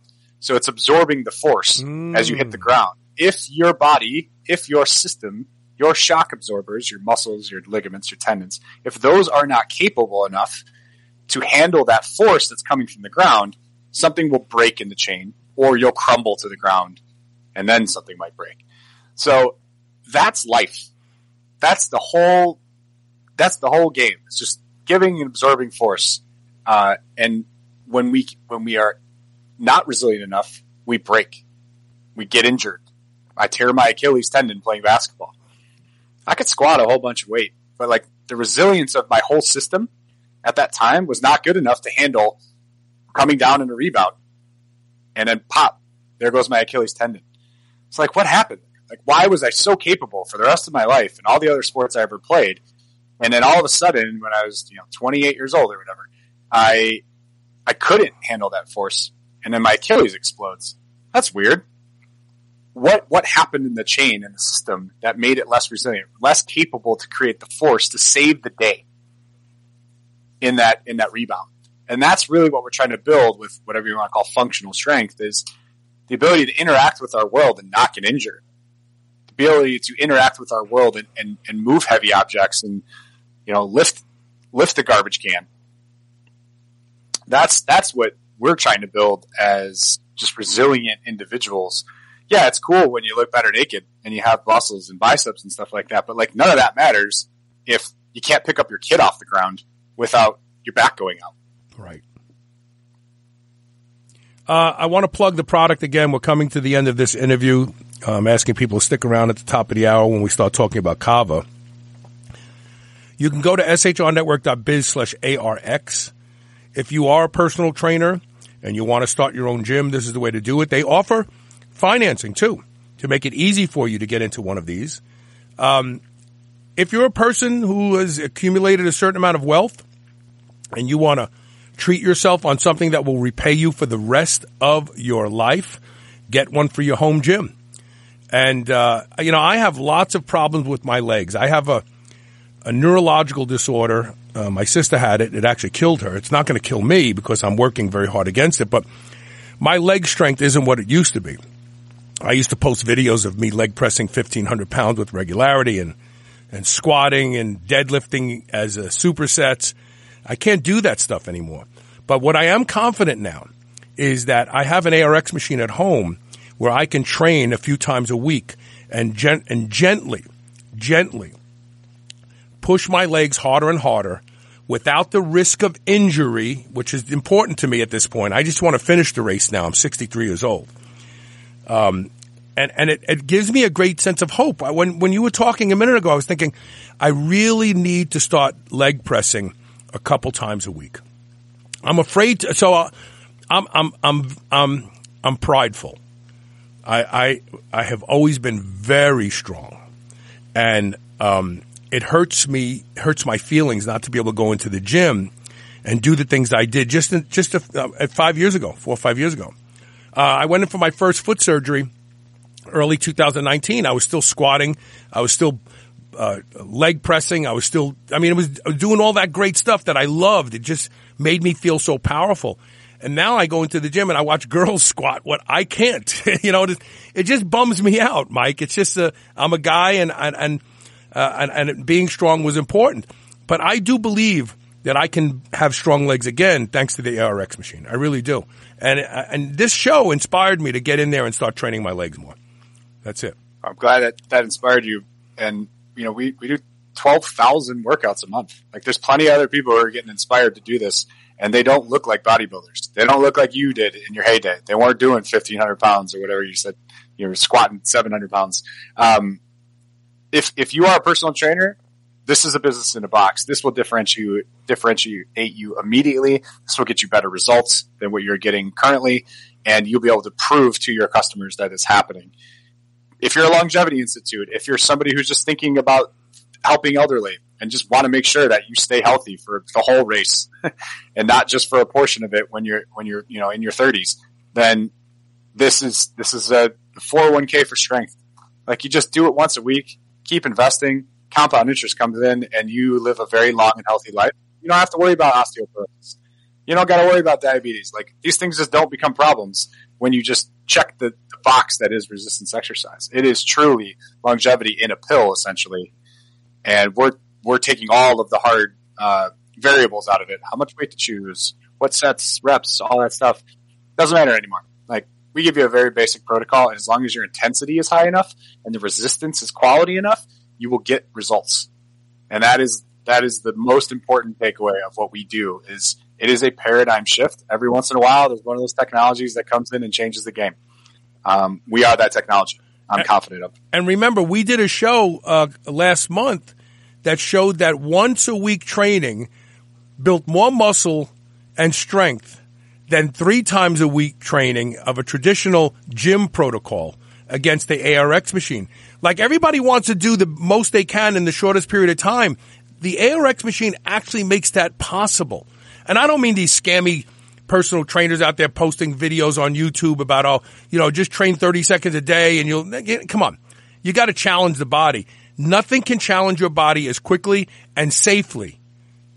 So it's absorbing the force mm. as you hit the ground. If your body, if your system, your shock absorbers, your muscles, your ligaments, your tendons, if those are not capable enough to handle that force that's coming from the ground, something will break in the chain or you'll crumble to the ground and then something might break. So that's life. That's the whole, that's the whole game. It's just giving and absorbing force. Uh, and when we, when we are not resilient enough, we break. We get injured. I tear my Achilles tendon playing basketball. I could squat a whole bunch of weight, but like the resilience of my whole system at that time was not good enough to handle coming down in a rebound and then pop, there goes my Achilles tendon. It's like, what happened? Like, why was I so capable for the rest of my life and all the other sports I ever played? And then all of a sudden, when I was, you know, 28 years old or whatever, I, I couldn't handle that force. And then my Achilles explodes. That's weird. What, what happened in the chain in the system that made it less resilient, less capable to create the force to save the day in that, in that rebound? And that's really what we're trying to build with whatever you want to call functional strength is the ability to interact with our world and not get injured. The ability to interact with our world and, and, and move heavy objects and, you know, lift, lift the garbage can. That's, that's what we're trying to build as just resilient individuals. Yeah, it's cool when you look better naked and you have muscles and biceps and stuff like that, but like none of that matters if you can't pick up your kid off the ground without your back going out. Right. Uh, I want to plug the product again. We're coming to the end of this interview. I'm asking people to stick around at the top of the hour when we start talking about Kava. You can go to shrnetwork.biz slash ARX. If you are a personal trainer and you want to start your own gym, this is the way to do it. They offer financing too to make it easy for you to get into one of these. Um, if you're a person who has accumulated a certain amount of wealth and you want to treat yourself on something that will repay you for the rest of your life. Get one for your home gym. And, uh, you know, I have lots of problems with my legs. I have a, a neurological disorder. Uh, my sister had it. It actually killed her. It's not going to kill me because I'm working very hard against it, but my leg strength isn't what it used to be. I used to post videos of me leg pressing 1500 pounds with regularity and, and squatting and deadlifting as a supersets. I can't do that stuff anymore. But what I am confident now is that I have an ARX machine at home where I can train a few times a week and, and gently, gently push my legs harder and harder without the risk of injury, which is important to me at this point. I just want to finish the race now. I'm 63 years old. Um, and, and it, it gives me a great sense of hope. When, when you were talking a minute ago, I was thinking, I really need to start leg pressing a couple times a week. I'm afraid. To, so uh, I'm I'm I'm I'm I'm prideful. I I I have always been very strong, and um, it hurts me hurts my feelings not to be able to go into the gym and do the things I did just in, just a, uh, five years ago, four or five years ago. Uh, I went in for my first foot surgery early 2019. I was still squatting. I was still uh, leg pressing. I was still, I mean, it was, doing all that great stuff that I loved. It just made me feel so powerful. And now I go into the gym and I watch girls squat what I can't. you know, it, it, just bums me out, Mike. It's just a, I'm a guy and, and, and, uh, and, and being strong was important. But I do believe that I can have strong legs again thanks to the ARX machine. I really do. And, and this show inspired me to get in there and start training my legs more. That's it. I'm glad that that inspired you. And you know, we, we do 12,000 workouts a month. Like there's plenty of other people who are getting inspired to do this and they don't look like bodybuilders. They don't look like you did in your heyday. They weren't doing 1500 pounds or whatever you said. You were squatting 700 pounds. Um, if, if you are a personal trainer, this is a business in a box. This will differentiate differentiate you immediately. This will get you better results than what you're getting currently, and you'll be able to prove to your customers that it's happening if you're a longevity institute, if you're somebody who's just thinking about helping elderly and just want to make sure that you stay healthy for the whole race and not just for a portion of it when you're when you're you know in your 30s, then this is this is a 401k for strength. Like you just do it once a week, keep investing, compound interest comes in, and you live a very long and healthy life. You don't have to worry about osteoporosis. You don't got to worry about diabetes. Like these things just don't become problems when you just check the, the box that is resistance exercise. It is truly longevity in a pill, essentially, and we're we're taking all of the hard uh, variables out of it. How much weight to choose, what sets, reps, all that stuff doesn't matter anymore. Like we give you a very basic protocol, and as long as your intensity is high enough and the resistance is quality enough, you will get results. And that is that is the most important takeaway of what we do is it is a paradigm shift. Every once in a while, there's one of those technologies that comes in and changes the game. Um, we are that technology. I'm confident of. And remember, we did a show uh, last month that showed that once a week training built more muscle and strength than three times a week training of a traditional gym protocol against the ARX machine. Like everybody wants to do the most they can in the shortest period of time. The ARX machine actually makes that possible. And I don't mean these scammy personal trainers out there posting videos on YouTube about, oh, you know, just train 30 seconds a day and you'll, come on. You got to challenge the body. Nothing can challenge your body as quickly and safely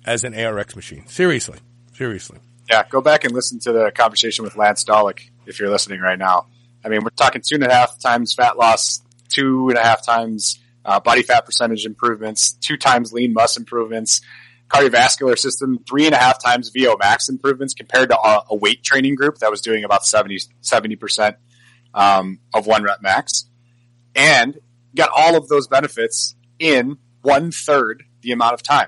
as an ARX machine. Seriously. Seriously. Yeah. Go back and listen to the conversation with Lance Dolick if you're listening right now. I mean, we're talking two and a half times fat loss, two and a half times uh, body fat percentage improvements, two times lean muscle improvements, cardiovascular system three and a half times VO max improvements compared to a, a weight training group that was doing about 70 percent um, of one rep max, and got all of those benefits in one third the amount of time.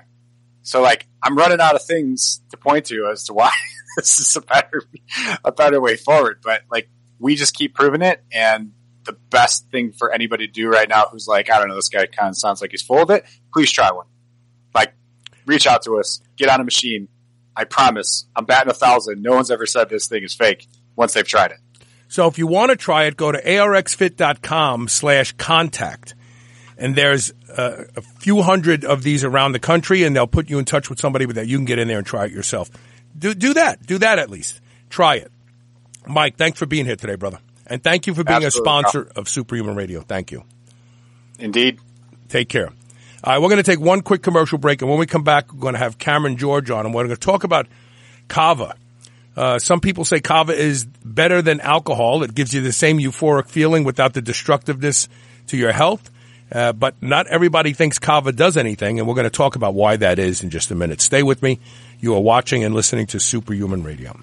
So like I'm running out of things to point to as to why this is a better a better way forward. But like we just keep proving it and the best thing for anybody to do right now who's like, I don't know, this guy kind of sounds like he's full of it. Please try one. Like reach out to us, get on a machine. I promise, I'm batting a thousand. No one's ever said this thing is fake once they've tried it. So if you want to try it, go to arxfit.com slash contact. And there's uh, a few hundred of these around the country, and they'll put you in touch with somebody that you can get in there and try it yourself. Do, do that. Do that at least. Try it. Mike, thanks for being here today, brother. And thank you for being Absolutely. a sponsor of Superhuman Radio. Thank you. Indeed. Take care. All right, we're going to take one quick commercial break, and when we come back, we're going to have Cameron George on, and we're going to talk about kava. Uh, some people say kava is better than alcohol. It gives you the same euphoric feeling without the destructiveness to your health. Uh, but not everybody thinks kava does anything, and we're going to talk about why that is in just a minute. Stay with me. You are watching and listening to Superhuman Radio.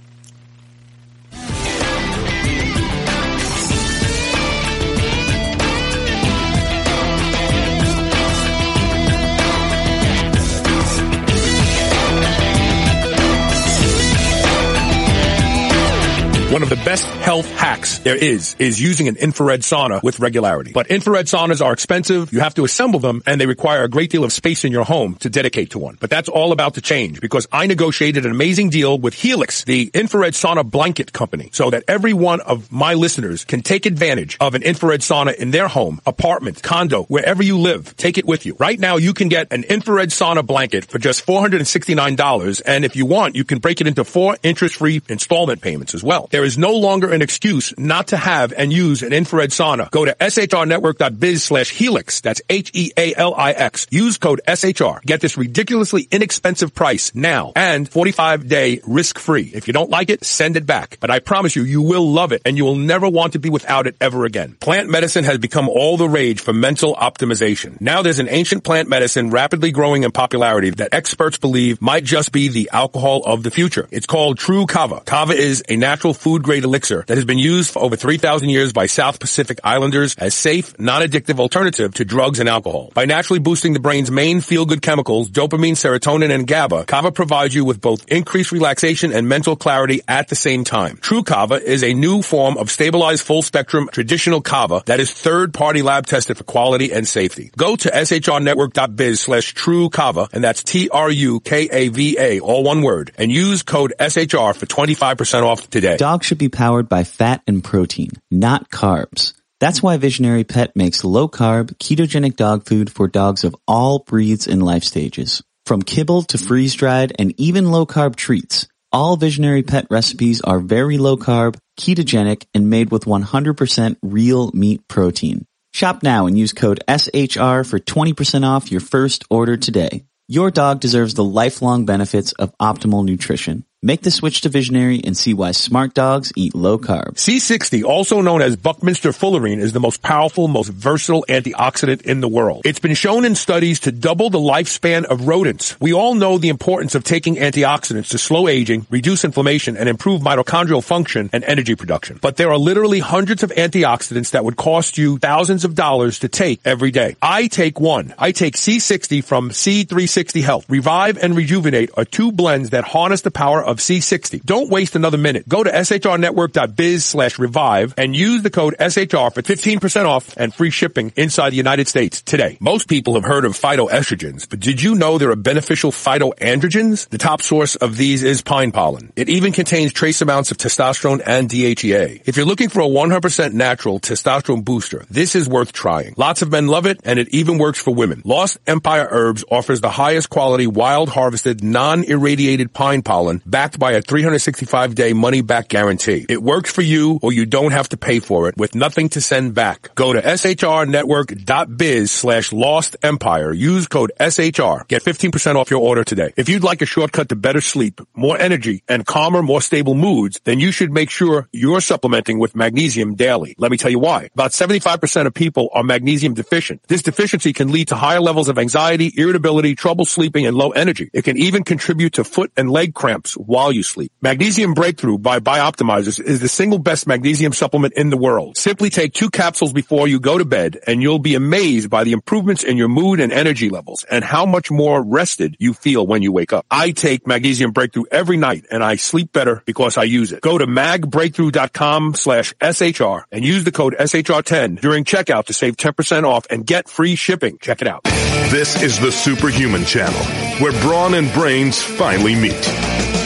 One of the best health hacks there is, is using an infrared sauna with regularity. But infrared saunas are expensive, you have to assemble them, and they require a great deal of space in your home to dedicate to one. But that's all about to change because I negotiated an amazing deal with Healix, the infrared sauna blanket company, so that every one of my listeners can take advantage of an infrared sauna in their home, apartment, condo, wherever you live. Take it with you. Right now, you can get an infrared sauna blanket for just $469, and if you want, you can break it into four interest-free installment payments as well. There is no longer an excuse not to have and use an infrared sauna. Go to shrnetwork.biz slash healix. That's H-E-A-L-I-X. Use code SHR. Get this ridiculously inexpensive price now and 45 day risk free. If you don't like it, send it back. But I promise you, you will love it and you will never want to be without it ever again. Plant medicine has become all the rage for mental optimization. Now there's an ancient plant medicine rapidly growing in popularity that experts believe might just be the alcohol of the future. It's called True Kava. Kava is a natural food food grade elixir that has been used for over 3,000 years by South Pacific Islanders as safe, non-addictive alternative to drugs and alcohol. By naturally boosting the brain's main feel-good chemicals, dopamine, serotonin, and GABA, Kava provides you with both increased relaxation and mental clarity at the same time. True Kava is a new form of stabilized full-spectrum traditional Kava that is third-party lab tested for quality and safety. Go to shrnetwork.biz slash true Kava, and that's T-R-U-K-A-V-A, all one word, and use code SHR for 25% off today. Should be powered by fat and protein, not carbs. That's why Visionary Pet makes low carb, ketogenic dog food for dogs of all breeds and life stages. From kibble to freeze dried and even low carb treats, all Visionary Pet recipes are very low carb, ketogenic, and made with 100% real meat protein. Shop now and use code SHR for 20% off your first order today. Your dog deserves the lifelong benefits of optimal nutrition. Make the switch to Visionary and see why smart dogs eat low carb. C60, also known as Buckminster fullerene, is the most powerful, most versatile antioxidant in the world. It's been shown in studies to double the lifespan of rodents. We all know the importance of taking antioxidants to slow aging, reduce inflammation, and improve mitochondrial function and energy production. But there are literally hundreds of antioxidants that would cost you thousands of dollars to take every day. I take one. I take C60 from C360 Health. Revive and Rejuvenate are two blends that harness the power of C60. Don't waste another minute. Go to shrnetwork.biz slash revive and use the code SHR for 15% off and free shipping inside the United States today. Most people have heard of phytoestrogens, but did you know there are beneficial phytoandrogens? The top source of these is pine pollen. It even contains trace amounts of testosterone and DHEA. If you're looking for a 100% natural testosterone booster, this is worth trying. Lots of men love it and it even works for women. Lost Empire Herbs offers the highest quality wild harvested non-irradiated pine pollen backed by a 365 day money back guarantee. It works for you or you don't have to pay for it with nothing to send back. Go to shrnetwork.biz slash lost empire. Use code SHR. Get 15% off your order today. If you'd like a shortcut to better sleep, more energy, and calmer, more stable moods, then you should make sure you're supplementing with magnesium daily. Let me tell you why. About 75% of people are magnesium deficient. This deficiency can lead to higher levels of anxiety, irritability, trouble sleeping, and low energy. It can even contribute to foot and leg cramps while you sleep. Magnesium Breakthrough by Bioptimizers is the single best magnesium supplement in the world. Simply take two capsules before you go to bed and you'll be amazed by the improvements in your mood and energy levels and how much more rested you feel when you wake up. I take Magnesium Breakthrough every night and I sleep better because I use it. Go to magbreakthrough.com slash SHR and use the code SHR10 during checkout to save 10% off and get free shipping. Check it out. This is the Superhuman Channel, where brawn and brains finally meet.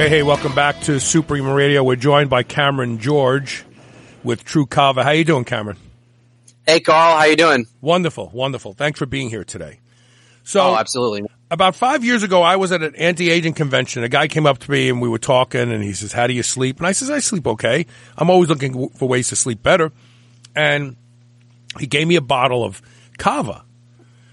Hey, hey, welcome back to Superhuman Radio. We're joined by Cameron George with True Kava. How you doing, Cameron? Hey, Carl. How you doing? Wonderful, wonderful. Thanks for being here today. So, oh, absolutely. About five years ago, I was at an anti-aging convention. A guy came up to me and we were talking and he says, how do you sleep? And I says, I sleep okay. I'm always looking for ways to sleep better. And he gave me a bottle of kava.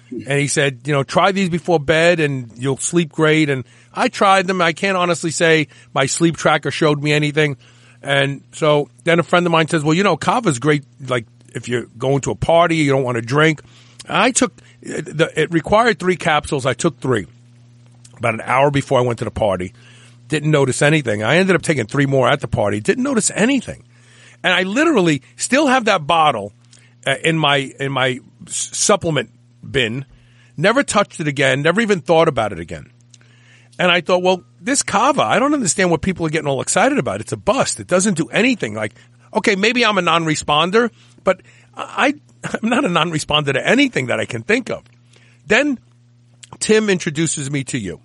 And he said, you know, try these before bed and you'll sleep great. And I tried them. I can't honestly say my sleep tracker showed me anything. And so then a friend of mine says, well, you know, kava's great. Like if you're going to a party, you don't want to drink. I took, it required three capsules. I took three about an hour before I went to the party. Didn't notice anything. I ended up taking three more at the party. Didn't notice anything. And I literally still have that bottle uh, in my, in my supplement bin. Never touched it again. Never even thought about it again. And I thought, well, this kava, I don't understand what people are getting all excited about. It's a bust. It doesn't do anything. Like, okay, maybe I'm a non-responder, but I, I'm not a non-responder to anything that I can think of. Then Tim introduces me to you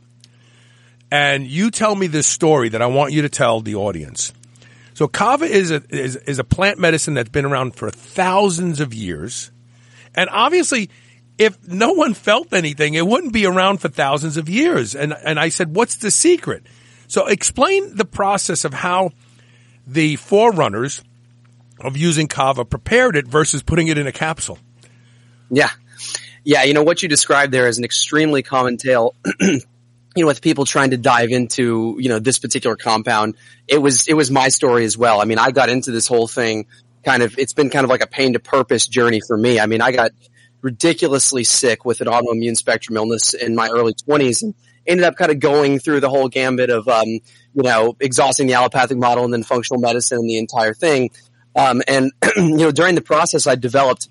and you tell me this story that I want you to tell the audience. So kava is a, is, is a plant medicine that's been around for thousands of years. And obviously if no one felt anything, it wouldn't be around for thousands of years. And, and I said, what's the secret? So explain the process of how the forerunners of using kava prepared it versus putting it in a capsule. Yeah. Yeah. You know, what you described there is an extremely common tale. you know, with people trying to dive into, you know, this particular compound, it was, it was my story as well. I mean, I got into this whole thing kind of, it's been kind of like a pain to purpose journey for me. I mean, I got ridiculously sick with an autoimmune spectrum illness in my early 20s and ended up kind of going through the whole gambit of, um, you know, exhausting the allopathic model and then functional medicine and the entire thing. Um, and, you know, during the process, I developed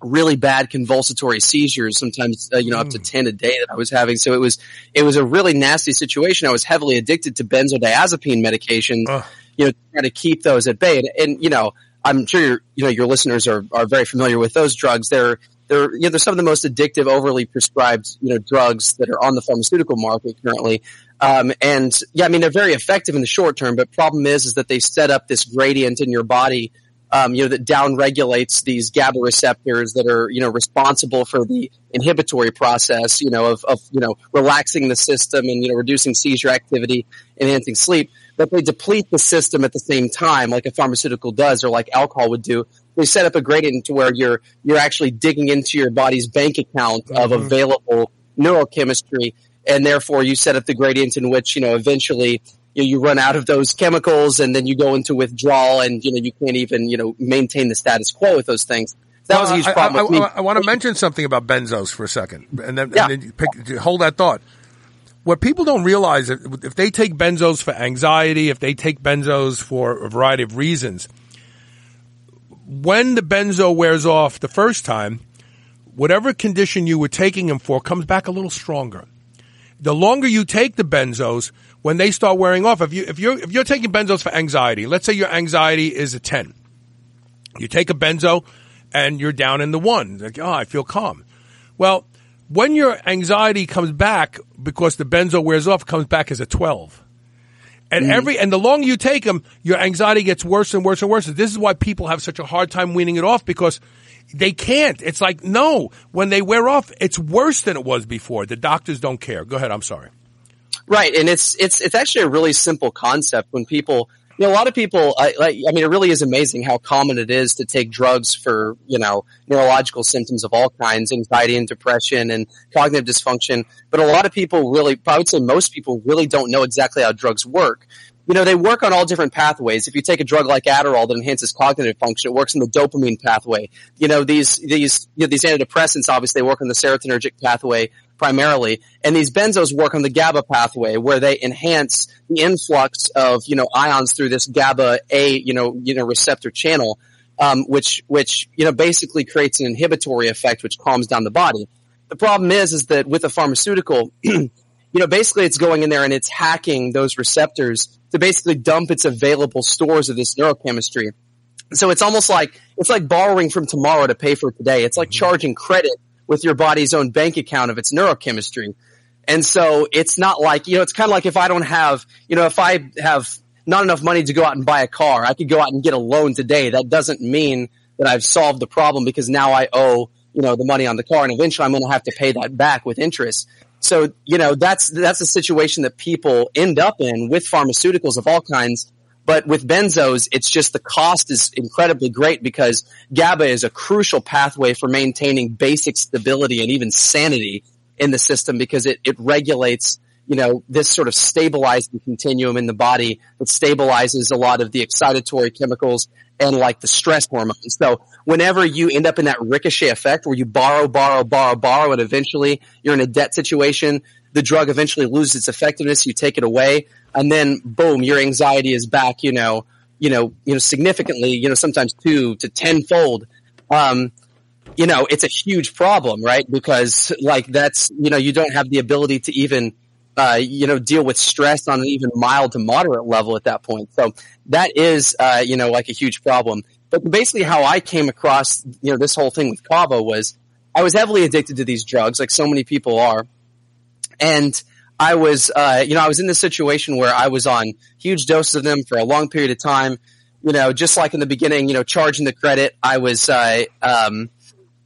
really bad convulsatory seizures, sometimes, uh, you know, up to 10 a day that I was having. So it was, it was a really nasty situation. I was heavily addicted to benzodiazepine medications, uh. you know, to try to keep those at bay. And, and you know, I'm sure you know, your listeners are, are very familiar with those drugs. They're, they're, you know, they're some of the most addictive, overly prescribed, you know, drugs that are on the pharmaceutical market currently. Um, and yeah, I mean, they're very effective in the short term, but problem is, is that they set up this gradient in your body, um, you know, that down regulates these GABA receptors that are, you know, responsible for the inhibitory process, you know, of, of, you know, relaxing the system and, you know, reducing seizure activity, enhancing sleep but they deplete the system at the same time, like a pharmaceutical does or like alcohol would do they set up a gradient to where you're you're actually digging into your body's bank account of Mm-hmm. available neurochemistry, and therefore you set up the gradient in which you know eventually you, you run out of those chemicals, and then you go into withdrawal, and you know you can't even you know maintain the status quo with those things. That was a huge I- problem I, with me. I, want to mention something about benzos for a second, and then, Yeah. and then pick, hold that thought. What people don't realize if they take benzos for anxiety, if they take benzos for a variety of reasons, when the benzo wears off the first time, whatever condition you were taking them for comes back a little stronger. The longer you take the benzos, when they start wearing off, if you if you're if you're taking benzos for anxiety, let's say your anxiety is a ten, you take a benzo and you're down in the one. Like, oh, I feel calm. Well, when your anxiety comes back because the benzo wears off, comes back as a 12. And mm. every, and the longer you take them, your anxiety gets worse and worse and worse. This is why people have such a hard time weaning it off because they can't. It's like, no, when they wear off, it's worse than it was before. The doctors don't care. Go ahead. I'm sorry. Right, and it's it's it's actually a really simple concept when people. You know, a lot of people, I, I mean, it really is amazing how common it is to take drugs for, you know, neurological symptoms of all kinds, anxiety and depression and cognitive dysfunction. But a lot of people really, I would say most people really don't know exactly how drugs work. You know, they work on all different pathways. If you take a drug like Adderall that enhances cognitive function, it works in the dopamine pathway. You know, these, these, you know, these antidepressants obviously work on the serotonergic pathway primarily. And these benzos work on the GABA pathway where they enhance the influx of, you know, ions through this GABA A, you know, you know, receptor channel, um, which, which, you know, basically creates an inhibitory effect, which calms down the body. The problem is, is that with a pharmaceutical, you know, basically it's going in there and it's hacking those receptors to basically dump its available stores of this neurochemistry. So it's almost like, it's like borrowing from tomorrow to pay for today. It's like charging credit with your body's own bank account of its neurochemistry. And so it's not like, you know, it's kind of like if I don't have, you know, if I have not enough money to go out and buy a car, I could go out and get a loan today. That doesn't mean that I've solved the problem because now I owe, you know, the money on the car and eventually I'm going to have to pay that back with interest. So, you know, that's, that's a situation that people end up in with pharmaceuticals of all kinds. But with benzos, it's just the cost is incredibly great because GABA is a crucial pathway for maintaining basic stability and even sanity in the system because it, it regulates, you know, this sort of stabilizing continuum in the body that stabilizes a lot of the excitatory chemicals and like the stress hormones. So whenever you end up in that ricochet effect where you borrow, borrow, borrow, borrow, and eventually you're in a debt situation, the drug eventually loses its effectiveness, you take it away, and then boom, your anxiety is back, you know, you know, you know, significantly, you know, sometimes two to tenfold. Um, you know, it's a huge problem, right? Because like that's, you know, you don't have the ability to even, uh, you know, deal with stress on an even mild to moderate level at that point. So that is, uh, you know, like a huge problem. But basically how I came across, you know, this whole thing with kava was I was heavily addicted to these drugs, like so many people are. And I was, uh, you know, I was in this situation where I was on huge doses of them for a long period of time. You know, just like in the beginning, you know, charging the credit, I was, uh, um,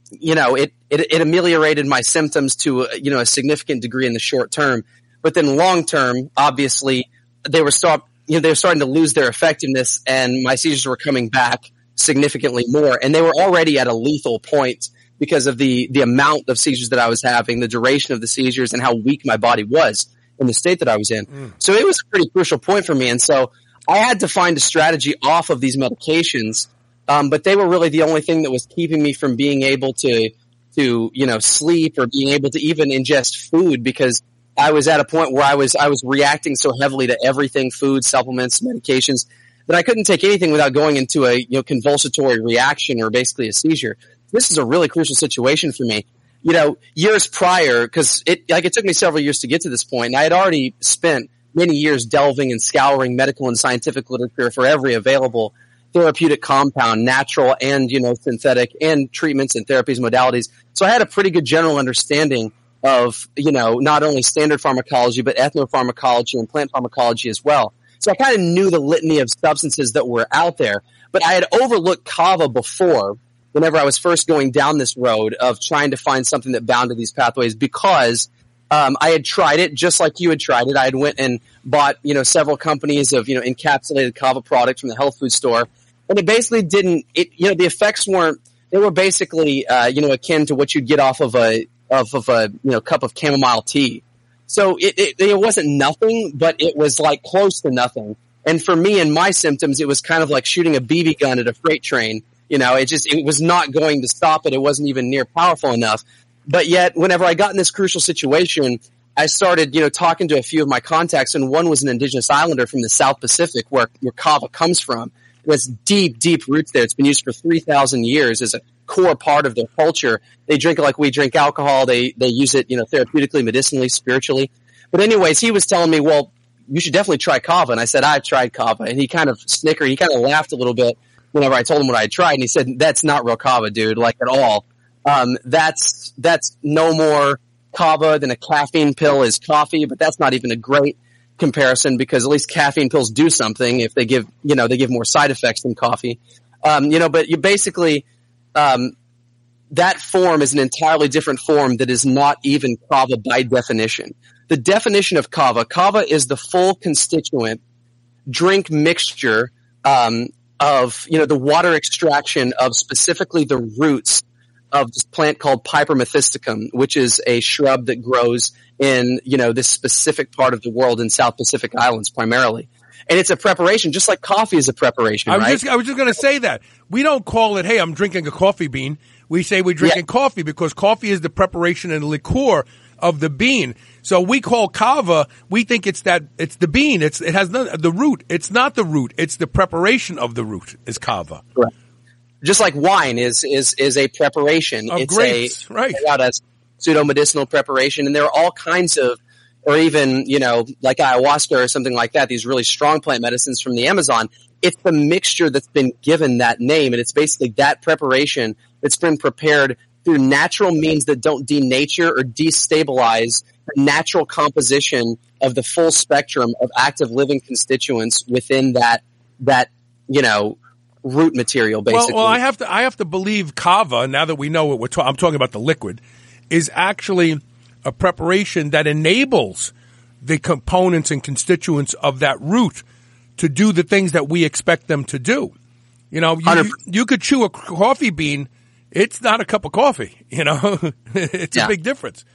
you know, it, it, it ameliorated my symptoms to, uh, you know, a significant degree in the short term. But then long term, obviously, they were stop, you know, they were starting to lose their effectiveness and my seizures were coming back significantly more. And they were already at a lethal point because of the, the amount of seizures that I was having, the duration of the seizures and how weak my body was in the state that I was in. So it was a pretty crucial point for me. And so I had to find a strategy off of these medications. Um, but they were really the only thing that was keeping me from being able to, to, you know, sleep or being able to even ingest food because I was at a point where I was, I was reacting so heavily to everything, food, supplements, medications, that I couldn't take anything without going into a, you know, convulsatory reaction or basically a seizure. This is a really crucial situation for me. You know, years prior, cause it, like it took me several years to get to this point and I had already spent many years delving and scouring medical and scientific literature for every available therapeutic compound, natural and, you know, synthetic and treatments and therapies, modalities. So I had a pretty good general understanding of, you know, not only standard pharmacology, but ethnopharmacology and plant pharmacology as well. So I kind of knew the litany of substances that were out there, but I had overlooked kava before whenever I was first going down this road of trying to find something that bound to these pathways because um, I had tried it just like you had tried it. I had went and bought, you know, several companies of, you know, encapsulated kava products from the health food store. and it basically didn't. It you know the effects weren't. They were basically uh, you know akin to what you'd get off of a of, of a you know cup of chamomile tea. So it, it it wasn't nothing, but it was like close to nothing. And for me and my symptoms, it was kind of like shooting a BB gun at a freight train. You know, it just it was not going to stop it. It wasn't even near powerful enough. But yet, whenever I got in this crucial situation, I started, you know, talking to a few of my contacts, and one was an indigenous islander from the South Pacific, where, where kava comes from. It has deep, deep roots there. It's been used for 3,000 years as a core part of their culture. They drink it like we drink alcohol. They, they use it, you know, therapeutically, medicinally, spiritually. But anyways, he was telling me, well, you should definitely try kava. And I said, I've tried kava. And he kind of snickered. He kind of laughed a little bit whenever I told him what I tried. And he said, that's not real kava, dude, like at all. Um, that's, that's no more kava than a caffeine pill is coffee, but that's not even a great comparison because at least caffeine pills do something if they give, you know, they give more side effects than coffee. Um, you know, but you basically, um, that form is an entirely different form that is not even kava by definition. The definition of kava, kava is the full constituent drink mixture um, of you know the water extraction of specifically the roots of this plant called Piper methysticum, which is a shrub that grows in you know this specific part of the world in South Pacific Islands primarily. And it's a preparation, just like coffee is a preparation, I was right? just I was just going to say that we don't call it. Hey, I'm drinking a coffee bean. We say we're drinking Yeah. coffee because coffee is the preparation and liqueur of the bean. So we call kava. We think it's that it's the bean. It's it has none, the root. It's not the root. It's the preparation of the root is kava. just like wine is is is a preparation. Of it's grapes, a right. out as pseudo medicinal preparation, and there are all kinds of, or even you know like ayahuasca or something like that. These really strong plant medicines from the Amazon. It's the mixture that's been given that name, and it's basically that preparation that's been prepared through natural means that don't denature or destabilize the natural composition of the full spectrum of active living constituents within that that you know root material basically Well, well, I have to I have to believe kava. Now that we know what we're talking, I'm talking about the liquid, is actually a preparation that enables the components and constituents of that root to do the things that we expect them to do. You know, you, you, you could chew a coffee bean. It's not a cup of coffee. You know, it's a big difference.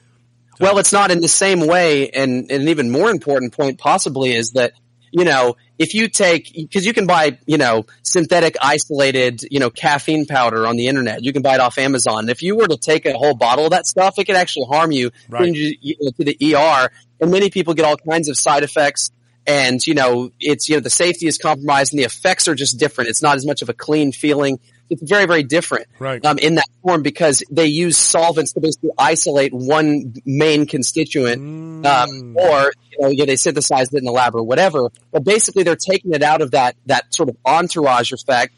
Well, it's not in the same way, and, and an even more important point possibly is that, you know, if you take, because you can buy, you know, synthetic isolated, you know, caffeine powder on the internet. You can buy it off Amazon. If you were to take a whole bottle of that stuff, it could actually harm you, Right. you, you know, to the ER. And many people get all kinds of side effects. And, you know, it's, you know, the safety is compromised and the effects are just different. It's not as much of a clean feeling. It's very, very different Right. um, in that form because they use solvents to basically isolate one main constituent, um, or you know, yeah, they synthesize it in the lab or whatever. But basically, they're taking it out of that that sort of entourage effect,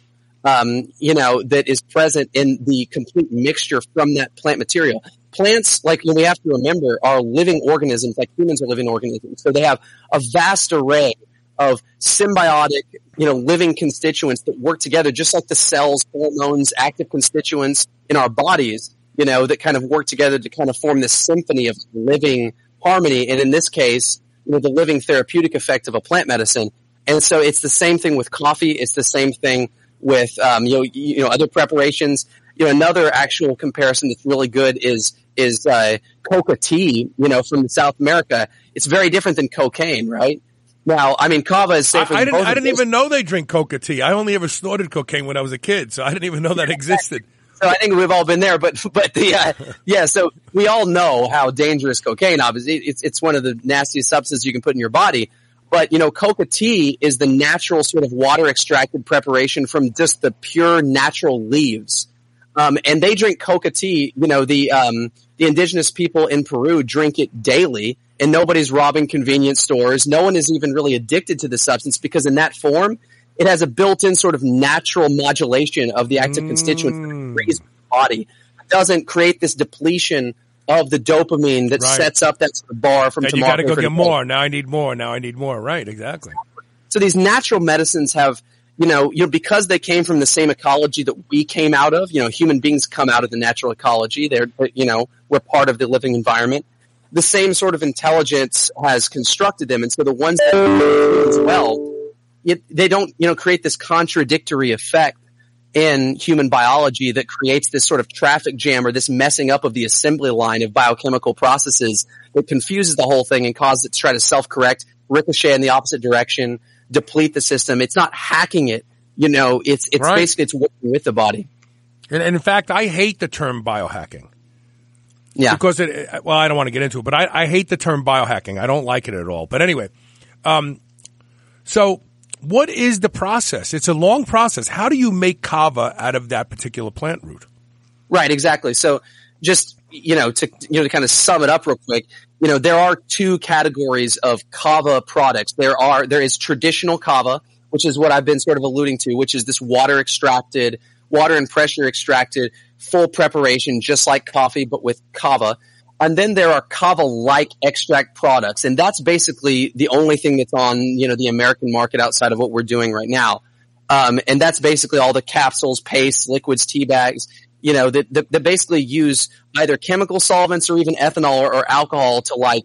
um, you know, that is present in the complete mixture from that plant material. Plants, like we have to remember, are living organisms, like humans are living organisms. So they have a vast array of symbiotic, you know, living constituents that work together, just like the cells, hormones, active constituents in our bodies, you know, that kind of work together to kind of form this symphony of living harmony. And in this case, you know, the living therapeutic effect of a plant medicine. And so it's the same thing with coffee. It's the same thing with, um, you know, you know, other preparations. You know, another actual comparison that's really good is, is, uh, coca tea, you know, from South America. It's very different than cocaine, right? Now, I mean, kava is I, safer I than didn't. I didn't even know they drink coca tea. I only ever snorted cocaine when I was a kid, so I didn't even know that existed. So I think we've all been there, but but the uh, yeah. So we all know how dangerous cocaine. Obviously, it's it's one of the nastiest substances you can put in your body. But you know, coca tea is the natural sort of water extracted preparation from just the pure natural leaves. Um, and they drink coca tea. You know, the um, the indigenous people in Peru drink it daily, and nobody's robbing convenience stores. No one is even really addicted to the substance because in that form, it has a built-in sort of natural modulation of the active constituents that mm. the body. It doesn't create this depletion of the dopamine that Right. sets up that sort of bar from Then you tomorrow. got to go get more. Now I need more. Now I need more. Right? Exactly. So these natural medicines have, you know, you know, because they came from the same ecology that we came out of. You know, human beings come out of the natural ecology. They're, you know, we're part of the living environment. The same sort of intelligence has constructed them, and so the ones that as well it, they don't, you know, create this contradictory effect in human biology that creates this sort of traffic jam or this messing up of the assembly line of biochemical processes that confuses the whole thing and causes it to try to self-correct, ricochet in the opposite direction, deplete the system. It's not hacking it. You know, it's, it's Right. basically, it's working with the body. And, and in fact, I hate the term biohacking. Yeah. because it, well, I don't want to get into it, but I, I hate the term biohacking. I don't like it at all. But anyway, um, so what is the process? It's a long process. How do you make kava out of that particular plant root? Right, exactly. So just, you know, to, you know, to kind of sum it up real quick, you know, there are two categories of kava products. There are, there is traditional kava, which is what I've been sort of alluding to, which is this water extracted, water and pressure extracted, full preparation, just like coffee, but with kava. And then there are kava-like extract products, and that's basically the only thing that's on, you know, the American market outside of what we're doing right now. Um, and that's basically all the capsules, pastes, liquids, tea bags, you know, that, that, that basically use either chemical solvents or even ethanol or, or alcohol to like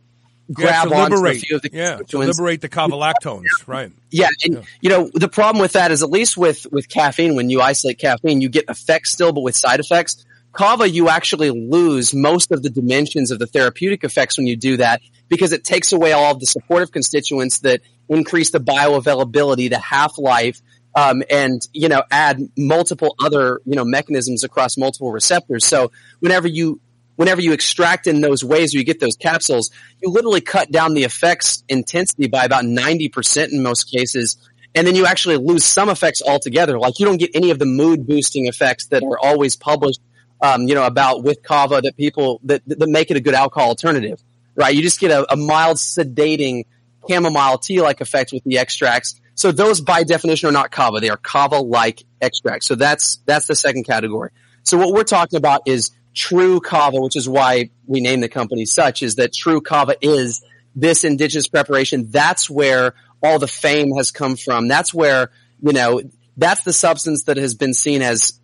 grab to onto a few of the yeah, to liberate the kava lactones, right? Yeah, and you know the problem with that is at least with with caffeine, when you isolate caffeine, you get effects still, but with side effects. Kava, you actually lose most of the dimensions of the therapeutic effects when you do that because it takes away all of the supportive constituents that increase the bioavailability, the half life, um, and you know add multiple other you know mechanisms across multiple receptors. So whenever you whenever you extract in those ways or you get those capsules, you literally cut down the effects intensity by about 90% in most cases. And then you actually lose some effects altogether. Like you don't get any of the mood boosting effects that are always published, um, you know, about with kava that people, that, that make it a good alcohol alternative, right? You just get a, a mild sedating chamomile tea-like effect with the extracts. So those by definition are not kava. They are kava-like extracts. So that's, that's the second category. So what we're talking about is true kava, which is why we name the company such, is that true kava is this indigenous preparation. That's where all the fame has come from. That's where, you know, that's the substance that has been seen as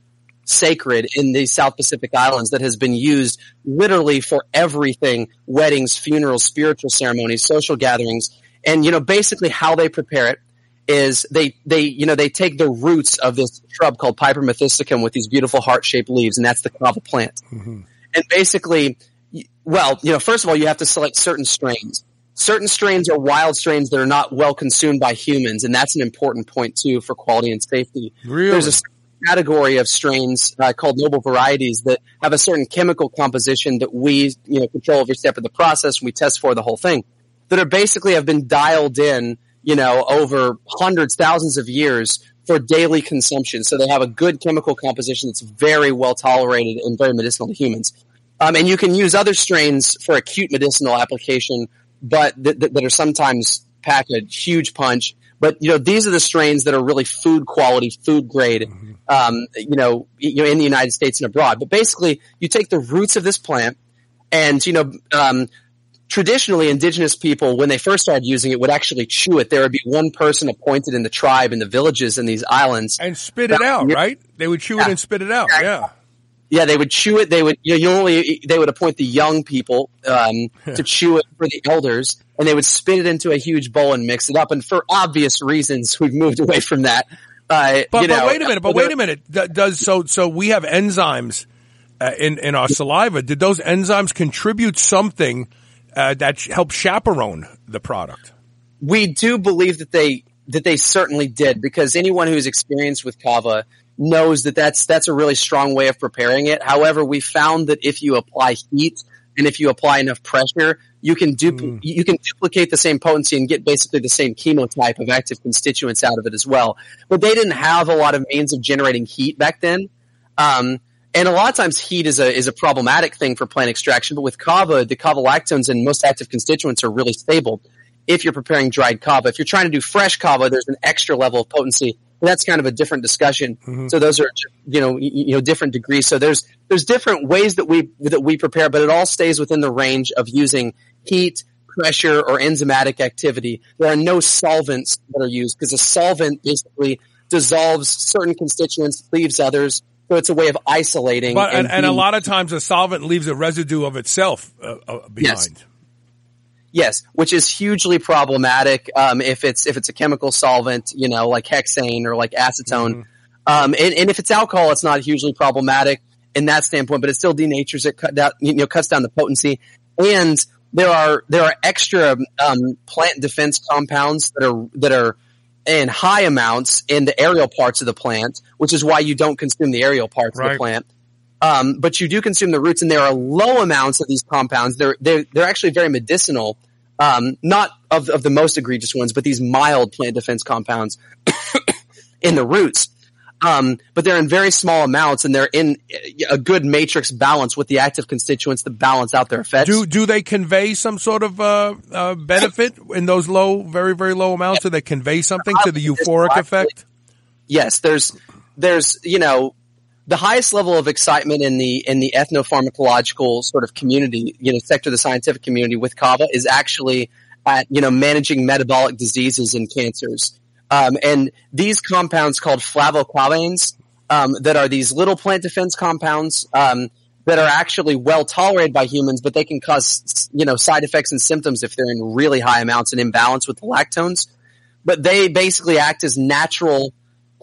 sacred in the South Pacific Islands that has been used literally for everything, weddings, funerals, spiritual ceremonies, social gatherings. And, you know, basically how they prepare it is they, they, you know, they take the roots of this shrub called Piper methysticum with these beautiful heart-shaped leaves, and that's the kava plant. And basically, well, you know, first of all, you have to select certain strains. Certain strains are wild strains that are not well consumed by humans, and that's an important point too for quality and safety. Really? There's a category of strains uh, called noble varieties that have a certain chemical composition that we, you know, control every step of the process and we test for the whole thing. That are basically have been dialed in, you know, over hundreds, thousands of years for daily consumption. So they have a good chemical composition that's very well tolerated and very medicinal to humans. Um, and you can use other strains for acute medicinal application, but th- th- that are sometimes pack a huge punch. But you know, these are the strains that are really food quality, food grade. Um, you know, you know, in the United States and abroad. But basically, you take the roots of this plant, and you know, um, traditionally, indigenous people, when they first started using it, would actually chew it. There would be one person appointed in the tribe in the villages in these islands And spit it out, right? They would chew it and spit it out. Yeah. Yeah, they would chew it. They would, you know, you only they would appoint the young people um, to chew it for the elders, and they would spit it into a huge bowl and mix it up. And for obvious reasons, we've moved away from that. Uh, But, you but wait a minute. But wait a minute. Does so? So we have enzymes uh, in in our saliva. Did those enzymes contribute something uh, that helped chaperone the product? we do believe that they that they certainly did because anyone who's experienced with kava knows that that's that's a really strong way of preparing it. However, we found that if you apply heat and if you apply enough pressure, you can dupl- you can duplicate the same potency and get basically the same chemotype of active constituents out of it as well. But they didn't have a lot of means of generating heat back then. Um, and a lot of times heat is a is a problematic thing for plant extraction, but with kava, the kava lactones and most active constituents are really stable if you're preparing dried kava. If you're trying to do fresh kava, there's an extra level of potency. But that's kind of a different discussion. Mm-hmm. So those are, you know, you know, different degrees. So there's, there's different ways that we, that we prepare, but it all stays within the range of using heat, pressure, or enzymatic activity. There are no solvents that are used because a solvent basically dissolves certain constituents, leaves others. So it's a way of isolating. But and, and a lot of times a solvent leaves a residue of itself uh, uh, behind. Yes, which is hugely problematic um, if it's if it's a chemical solvent, you know, like hexane or like acetone. Um, and, and if it's alcohol, it's not hugely problematic in that standpoint, but it still denatures it, cut down, you know, cuts down the potency. And there are there are extra um, plant defense compounds that are that are in high amounts in the aerial parts of the plant, which is why you don't consume the aerial parts of the plant. Um, but you do consume the roots, and there are low amounts of these compounds. They're they're they're actually very medicinal, um, not of of the most egregious ones, but these mild plant defense compounds in the roots. Um, but they're in very small amounts, and they're in a good matrix balance with the active constituents to balance out their effects. Do do they convey some sort of uh, uh, benefit in those low, very very low amounts? Do they convey something to the euphoric effect? yes, there's there's you know the highest level of excitement in the in the ethnopharmacological sort of community, you know, sector of the scientific community with kava is actually at you know managing metabolic diseases and cancers. Um, and these compounds called flavokavains um, that are these little plant defense compounds um, that are actually well tolerated by humans, but they can cause you know side effects and symptoms if they're in really high amounts and imbalance with the lactones. But they basically act as natural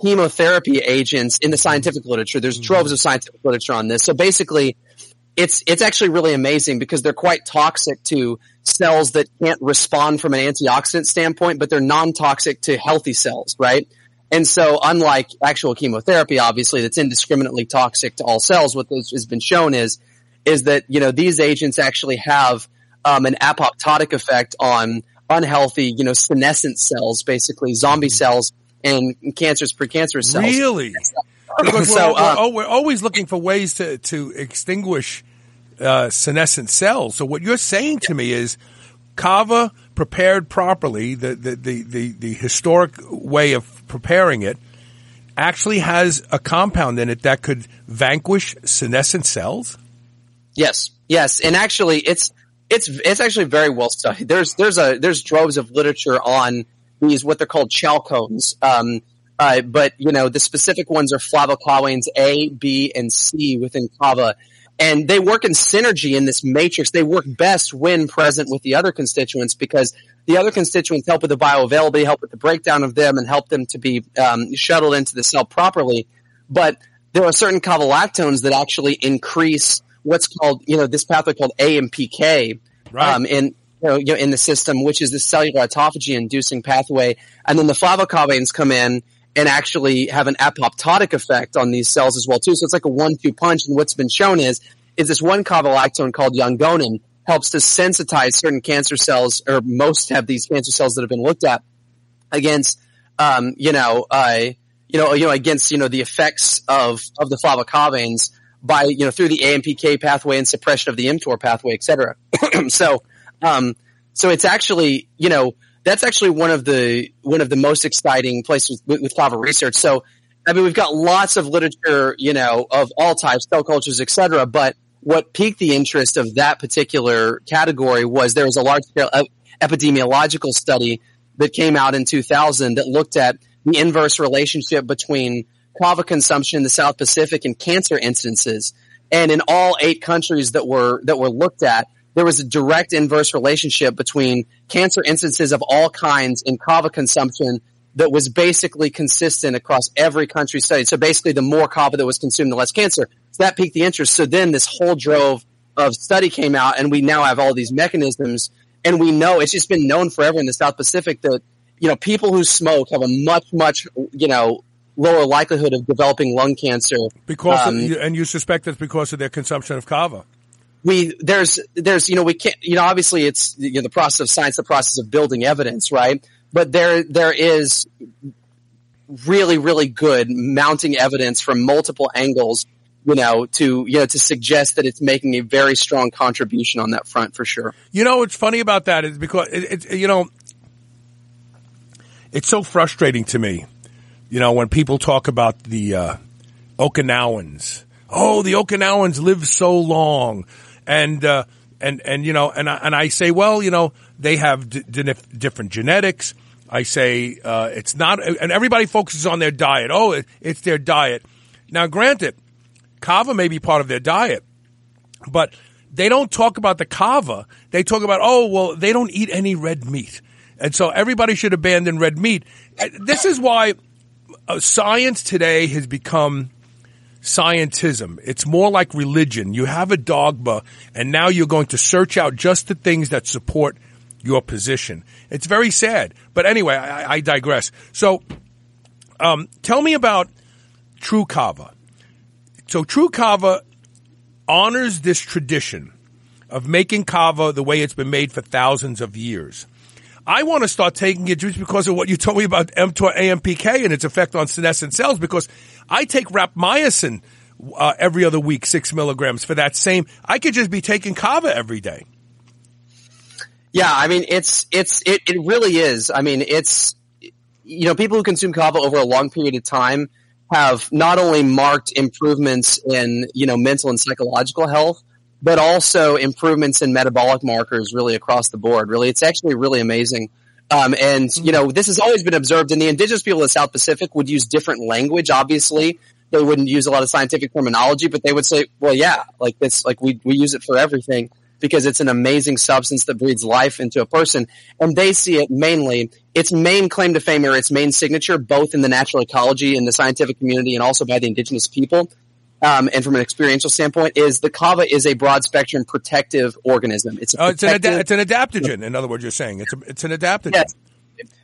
chemotherapy agents in the scientific literature. There's troves of scientific literature on this. So basically, it's it's actually really amazing because they're quite toxic to cells that can't respond from an antioxidant standpoint, but they're non-toxic to healthy cells, right? And so, unlike actual chemotherapy, obviously, that's indiscriminately toxic to all cells, what this has been shown is is that you know these agents actually have um, an apoptotic effect on unhealthy, you know, senescent cells, basically zombie cells and cancerous precancerous cells. Really? We're, So, we're, uh, oh, we're always looking for ways to to extinguish uh, senescent cells. So what you're saying to me is kava prepared properly, the the, the, the the historic way of preparing it actually has a compound in it that could vanquish senescent cells. Yes, yes, and actually, it's it's it's actually very well studied. There's there's a there's droves of literature on these what they're called chalcones. Um, uh, but you know the specific ones are flavokavains A, B, and C within kava, and they work in synergy in this matrix. They work best when present with the other constituents because the other constituents help with the bioavailability, help with the breakdown of them, and help them to be um, shuttled into the cell properly. But there are certain kavalactones that actually increase what's called, you know, this pathway called AMPK, Right. um, in you know, in the system, which is the cellular autophagy inducing pathway, and then the flavokavains come in and actually have an apoptotic effect on these cells as well too. So it's like a one-two punch. And what's been shown is is this one kavalactone called yangonin helps to sensitize certain cancer cells, or most have these cancer cells that have been looked at against, um, you know, uh, you know, you know, against you know the effects of of the flavokavains by you know through the AMPK pathway and suppression of the mTOR pathway, et cetera. so, um, so it's actually you know that's actually one of the one of the most exciting places with, with kava research. So, I mean, we've got lots of literature, you know, of all types, cell cultures, et cetera. But what piqued the interest of that particular category was there was a large scale epidemiological study that came out in 2000 that looked at the inverse relationship between kava consumption in the South Pacific and cancer incidences. And in all eight countries that were that were looked at, there was a direct inverse relationship between cancer instances of all kinds and kava consumption that was basically consistent across every country studied. So basically, the more kava that was consumed, the less cancer. So that piqued the interest. So then this whole drove of study came out, and we now have all these mechanisms, and we know it's just been known forever in the South Pacific that you know people who smoke have a much much you know lower likelihood of developing lung cancer Because Um, of, and you suspect it's because of their consumption of kava. We there's there's you know we can't you know obviously it's you know the process of science the process of building evidence right but there there is really really good mounting evidence from multiple angles you know to you know to suggest that it's making a very strong contribution on that front for sure You know what's funny about that is because it, it, you know it's so frustrating to me. You know when people talk about the uh, Okinawans. Oh, the Okinawans live so long, and uh, and and you know, and I, and I say, well, you know, they have d- d- different genetics. I say uh, it's not, and everybody focuses on their diet. Oh, it, it's their diet. Now, granted, kava may be part of their diet, but they don't talk about the kava. They talk about, oh, well, they don't eat any red meat. And so everybody should abandon red meat. This is why uh, science today has become scientism. It's more like religion. You have a dogma and now you're going to search out just the things that support your position. It's very sad. But anyway, I, I digress. So, um, tell me about True Kava. So True Kava honors this tradition of making kava the way it's been made for thousands of years. I want to start taking it just because of what you told me about mTOR AMPK and its effect on senescent cells because I take rapamycin uh, every other week, six milligrams for that same. I could just be taking kava every day. Yeah, I mean it's it's it, it really is. I mean it's you know people who consume kava over a long period of time have not only marked improvements in you know mental and psychological health, but also improvements in metabolic markers really across the board. Really, it's actually really amazing. Um, and you know this has always been observed, and the indigenous people of the South Pacific would use different language. Obviously, they wouldn't use a lot of scientific terminology, but they would say, "Well, yeah, like this, like we we use it for everything." because it's an amazing substance that breathes life into a person. And they see it mainly, its main claim to fame or its main signature, both in the natural ecology and the scientific community and also by the indigenous people. Um, and from an experiential standpoint, is the kava is a broad spectrum protective organism. It's a Oh, it's an, ada- it's an adaptogen. In other words, you're saying it's a, it's an adaptogen. Yes.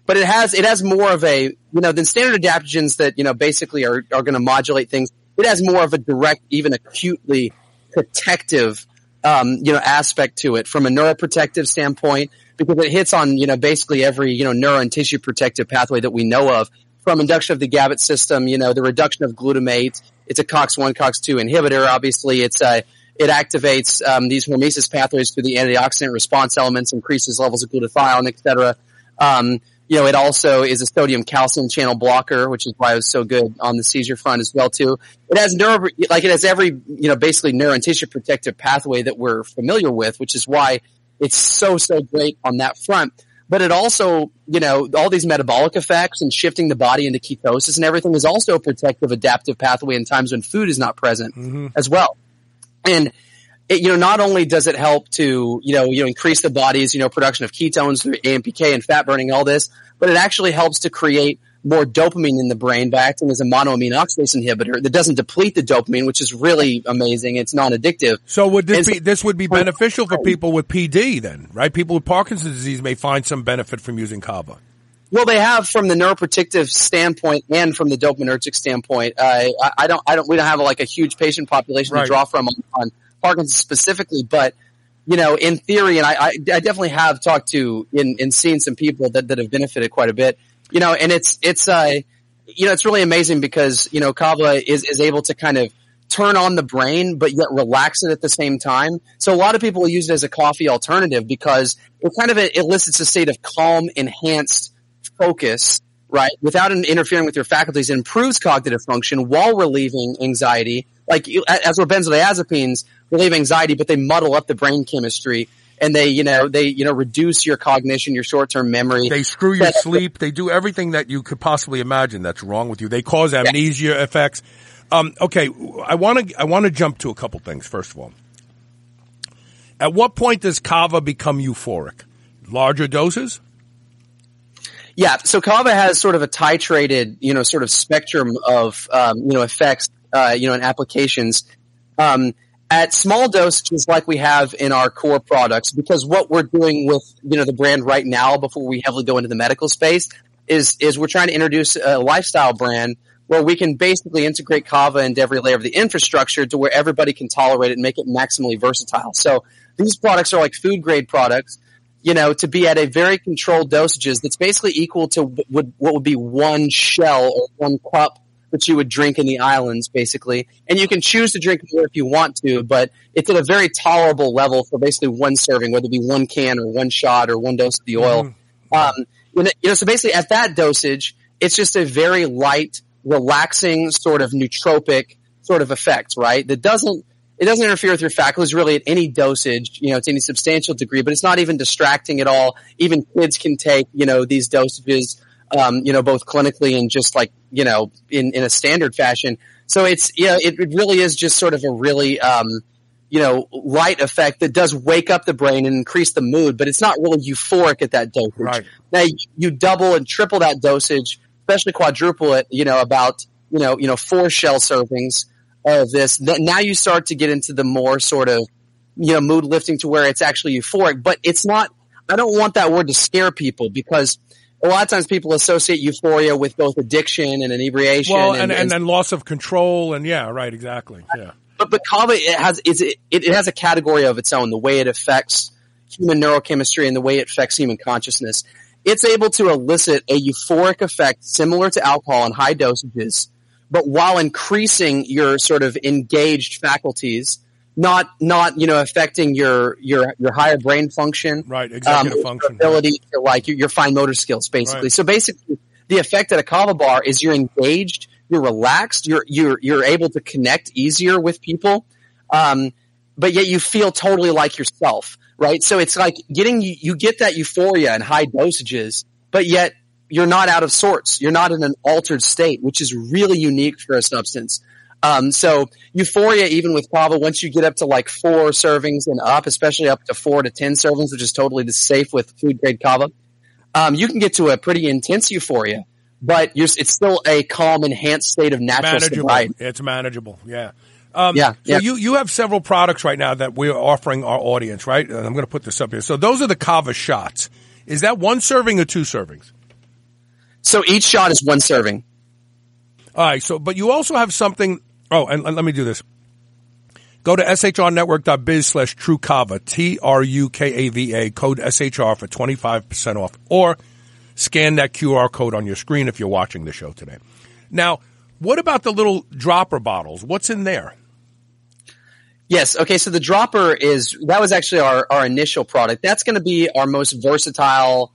But it has it has more of a you know than standard adaptogens that you know basically are are going to modulate things. It has more of a direct, even acutely protective um, you know aspect to it from a neuroprotective standpoint because it hits on you know basically every you know neuro and tissue protective pathway that we know of from induction of the GABAT system. You know the reduction of glutamate. It's a COX one COX two inhibitor. Obviously, it's a it activates um, these hormesis pathways through the antioxidant response elements, increases levels of glutathione, et cetera. Um, you know, it also is a sodium calcium channel blocker, which is why it was so good on the seizure front as well too. It has neuro, like it has every, you know, basically neuro and tissue protective pathway that we're familiar with, which is why it's so, so great on that front. But it also, you know, all these metabolic effects and shifting the body into ketosis and everything is also a protective adaptive pathway in times when food is not present mm-hmm. as well. And it, you know, not only does it help to, you know, you know, increase the body's, you know, production of ketones through AMPK and fat burning, all this, but it actually helps to create more dopamine in the brain by acting as a monoamine oxidase inhibitor that doesn't deplete the dopamine, which is really amazing. It's non-addictive. So would this And- be this would be beneficial for people with PD then, right? People with Parkinson's disease may find some benefit from using kava. Well, they have from the neuroprotective standpoint and from the dopaminergic standpoint. Uh, I, I don't, I don't, we don't have like a huge patient population Right. to draw from on, on Parkinson's specifically, but you know, in theory, and I, I, I definitely have talked to and, and seen some people that, that have benefited quite a bit. You know, and it's it's uh, you know, it's really amazing because you know, kava is is able to kind of turn on the brain, but yet relax it at the same time. So a lot of people use it as a coffee alternative because it kind of elicits a state of calm, enhanced focus, right? Without interfering with your faculties, it improves cognitive function while relieving anxiety. Like as were benzodiazepines relieve anxiety, but they muddle up the brain chemistry and they, you know, they, you know, reduce your cognition, your short-term memory. They screw your sleep. They do everything that you could possibly imagine that's wrong with you. They cause amnesia effects. Um, okay, I want to I want to jump to a couple things. First of all, at what point does kava become euphoric? Larger doses? Yeah, so kava has sort of a titrated, you know, sort of spectrum of, um, you know, effects, uh, you know, and applications. Um, at small dosages like we have in our core products, because what we're doing with, you know, the brand right now before we heavily go into the medical space is, is we're trying to introduce a lifestyle brand where we can basically integrate kava into every layer of the infrastructure to where everybody can tolerate it and make it maximally versatile. So these products are like food grade products you know, to be at a very controlled dosages that's basically equal to what would, what would be one shell or one cup that you would drink in the islands, basically. And you can choose to drink more if you want to, but it's at a very tolerable level for basically one serving, whether it be one can or one shot or one dose of the oil. Um, you know, you know, so basically at that dosage, it's just a very light, relaxing sort of nootropic sort of effect, right? That doesn't it doesn't interfere with your faculties really at any dosage, you know, to any substantial degree, but it's not even distracting at all. Even kids can take, you know, these dosages, um, you know, both clinically and just like, you know, in, in a standard fashion. So it's, yeah, it, it really is just sort of a really, um, you know, light effect that does wake up the brain and increase the mood, but it's not really euphoric at that dosage. Right. Now you, you double and triple that dosage, especially quadruple it, you know, about, you know, you know, four shell servings of this. Now you start to get into the more sort of, you know, mood lifting to where it's actually euphoric, but it's not, I don't want that word to scare people because a lot of times people associate euphoria with both addiction and inebriation. Well, and, and, and loss of control, and yeah, right, exactly, yeah. but but kava it has it's, it, it has a category of its own. The way it affects human neurochemistry and the way it affects human consciousness. It's able to elicit a euphoric effect similar to alcohol in high dosages, but while increasing your sort of engaged faculties, not not you know affecting your your your higher brain function, Right, executive function, your ability to like your, your fine motor skills, basically. Right. So basically, the effect at a kava bar is you're engaged, you're relaxed, you're you're you're able to connect easier with people, um, but yet you feel totally like yourself, right? So it's like getting you you get that euphoria in high dosages, but yet you're not out of sorts. You're not in an altered state, which is really unique for a substance. Um, so euphoria, even with kava, once you get up to like four servings and up, especially up to four to ten servings, which is totally safe with food grade kava, um, you can get to a pretty intense euphoria. But you're, it's still a calm, enhanced state of natural manageable. sobriety. It's manageable. Yeah. Um, Yeah, So yeah. you you have several products right now that we're offering our audience, right? And I'm going to put this up here. So those are the kava shots. Is that one serving or two servings? So each shot is one serving. All right. So, but you also have something. Oh, and, let me do this. Go to shrnetwork.biz slash true kava, T R U K A V A, code SHR for 25% off, or scan that QR code on your screen if you're watching the show today. Now, what about the little dropper bottles? What's in there? Yes. Okay. So the dropper is that was actually our, our initial product. That's going to be our most versatile,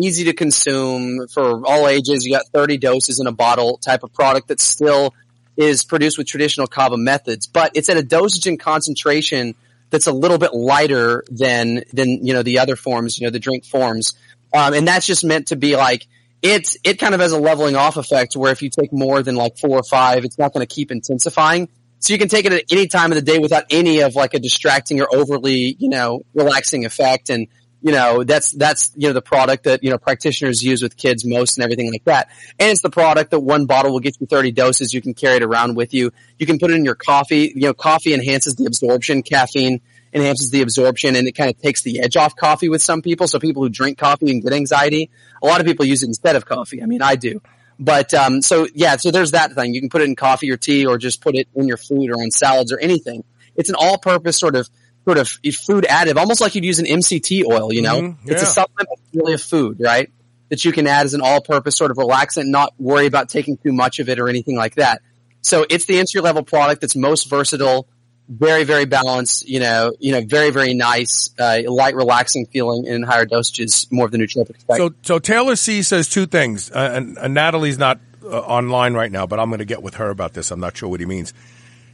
easy to consume for all ages. You got 30 doses in a bottle type of product that's still is produced with traditional kava methods, but it's at a dosage and concentration that's a little bit lighter than than you know the other forms, you know the drink forms, um, and that's just meant to be like it's it kind of has a leveling off effect where if you take more than like four or five, it's not going to keep intensifying. So you can take it at any time of the day without any of like a distracting or overly, you know, relaxing effect. And, you know, that's, that's, you know, the product that, you know, practitioners use with kids most and everything like that. And it's the product that one bottle will get you 30 doses. You can carry it around with you. You can put it in your coffee. You know, coffee enhances the absorption. Caffeine enhances the absorption and it kind of takes the edge off coffee with some people. So people who drink coffee and get anxiety, a lot of people use it instead of coffee. I mean, I do. But um, so yeah, so there's that thing. You can put it in coffee or tea, or just put it in your food or on salads or anything. It's an all-purpose sort of sort of food additive, almost like you'd use an MCT oil. You know, Mhm, it's a supplement, really a food, right? That you can add as an all-purpose sort of relaxant, not worry about taking too much of it or anything like that. So it's the entry-level product that's most versatile, very very balanced. You know, you know, very very nice, uh, light, relaxing feeling in higher dosages, more of the nootropic effect. So, so Taylor C says two things, uh, and, and Natalie's not uh, online right now, but I'm going to get with her about this. I'm not sure what he means.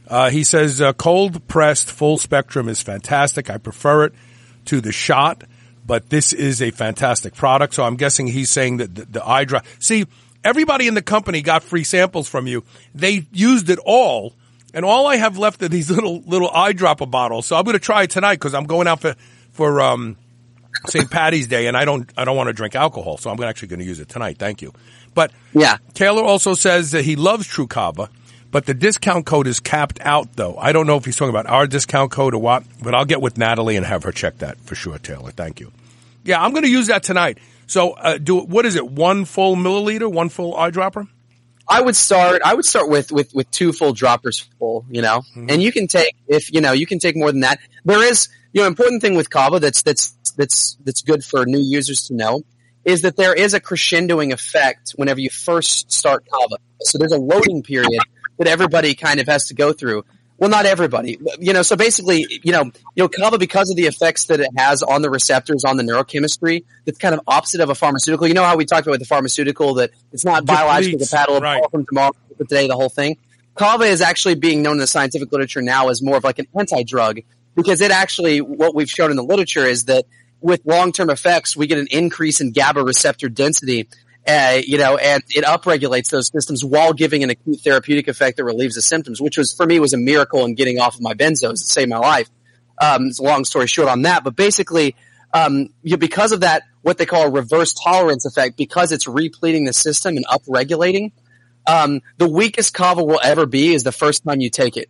Uh, he says uh, cold pressed full spectrum is fantastic. I prefer it to the shot, but this is a fantastic product. So I'm guessing he's saying that the, the eye drop. See, everybody in the company got free samples from you. They used it all, and all I have left are these little little eyedropper bottles. So I'm going to try it tonight because I'm going out for for um, St. Patty's Day, and I don't I don't want to drink alcohol, so I'm actually going to use it tonight. Thank you. But yeah, Taylor also says that he loves True Kava, but the discount code is capped out, though. I don't know if he's talking about our discount code or what, but I'll get with Natalie and have her check that for sure, Taylor. Thank you. Yeah, I'm going to use that tonight. So, uh, do what is it? One full milliliter, one full eyedropper. I would start. I would start with with with two full droppers full. You know, and you can take if you know you can take more than that. There is you know important thing with kava that's that's that's that's good for new users to know is that there is a crescendoing effect whenever you first start kava. So there's a loading period that everybody kind of has to go through. Well, not everybody, you know. So basically, you know, you know, kava because of the effects that it has on the receptors, on the neurochemistry, that's kind of opposite of a pharmaceutical. You know how we talked about with the pharmaceutical that it's not biological, the Depletes, paddle right. from tomorrow for today, the whole thing. Kava is actually being known in the scientific literature now as more of like an anti-drug because it actually, what we've shown in the literature is that with long-term effects, we get an increase in GABA receptor density, uh, you know, and it upregulates those systems while giving an acute therapeutic effect that relieves the symptoms, which was for me was a miracle in getting off of my benzos. It saved my life. Um, it's a long story short on that, but basically, um, you, because of that, what they call a reverse tolerance effect, because it's repleting the system and upregulating, um, the weakest kava will ever be is the first time you take it,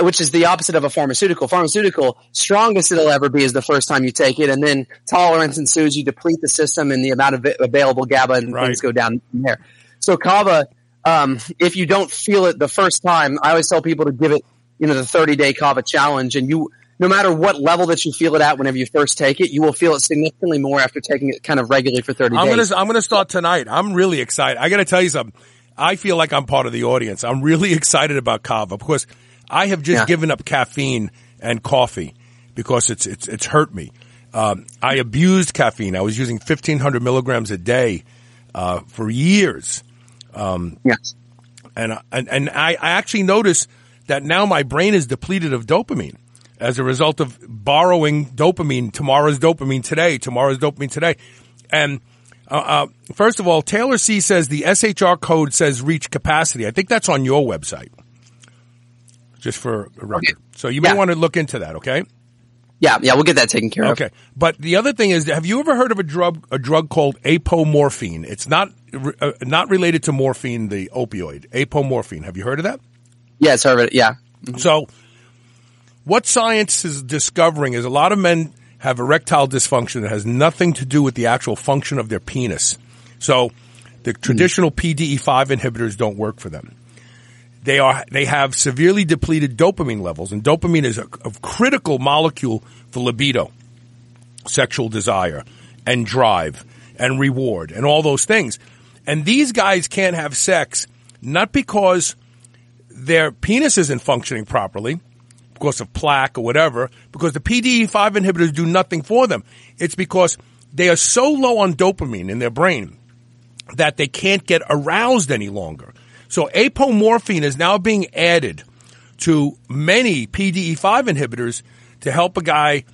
which is the opposite of a pharmaceutical. Pharmaceutical, strongest it'll ever be is the first time you take it, and then tolerance ensues. You deplete the system, and the amount of available GABA and Right. things go down from there. So kava, um, if you don't feel it the first time, I always tell people to give it, you know, the 30 day kava challenge, and you. No matter what level that you feel it at whenever you first take it, you will feel it significantly more after taking it kind of regularly for 30 I'm days. gonna I'm gonna start tonight. I'm really excited. I got to tell you something. I feel like I'm part of the audience. I'm really excited about kava because I have just Yeah. given up caffeine and coffee because it's it's it's hurt me. Um, I abused caffeine. I was using 1500 milligrams a day uh, for years, yes. and I- and and I, I actually notice that now my brain is depleted of dopamine as a result of borrowing dopamine. Tomorrow's dopamine today. Tomorrow's dopamine today, and. Uh, uh, first of all, Taylor C says the SHR code says reach capacity. I think that's on your website. Just for a record. So you may Yeah. want to look into that, okay? Yeah, yeah, we'll get that taken care of. Okay. But the other thing is, have you ever heard of a drug, a drug called apomorphine? It's not, uh, not related to morphine, the opioid. Apomorphine. Have you heard of that? Yeah, it's heard of it. Yeah. So, what science is discovering is a lot of men have erectile dysfunction that has nothing to do with the actual function of their penis. So, the traditional PDE5 inhibitors don't work for them. They are they have severely depleted dopamine levels, and dopamine is a, a critical molecule for libido, sexual desire, and drive, and reward, and all those things. And these guys can't have sex not because their penis isn't functioning properly because of plaque or whatever, because the PDE5 inhibitors do nothing for them. It's because they are so low on dopamine in their brain that they can't get aroused any longer. So apomorphine is now being added to many PDE5 inhibitors to help a guy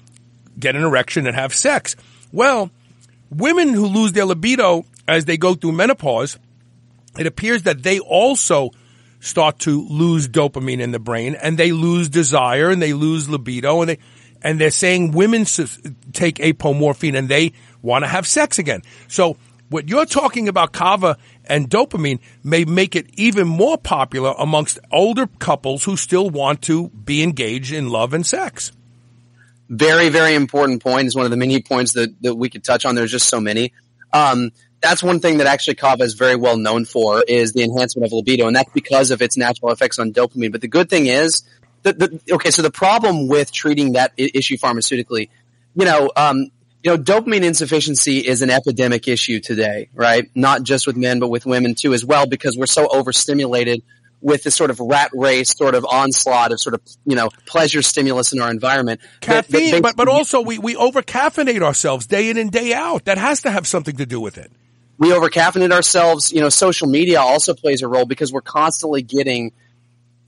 get an erection and have sex. Well, women who lose their libido as they go through menopause, it appears that they also start to lose dopamine in the brain and they lose desire and they lose libido and they and they're saying women take apomorphine and they want to have sex again. So what you're talking about kava and dopamine may make it even more popular amongst older couples who still want to be engaged in love and sex. Very, very important point. Is one of the many points that, that we could touch on. There's just so many. Um, that's one thing that actually kava is very well known for is the enhancement of libido, and that's because of its natural effects on dopamine. But the good thing is the, okay, so the problem with treating that issue pharmaceutically, you know, um, you know, dopamine insufficiency is an epidemic issue today, right? Not just with men, but with women too as well, because we're so overstimulated with this sort of rat race sort of onslaught of sort of, you know, pleasure stimulus in our environment. that- that Caffeine, but, but also we, we over caffeinate ourselves day in and day out. That has to have something to do with it. we over caffeinate ourselves. You know, social media also plays a role because we're constantly getting,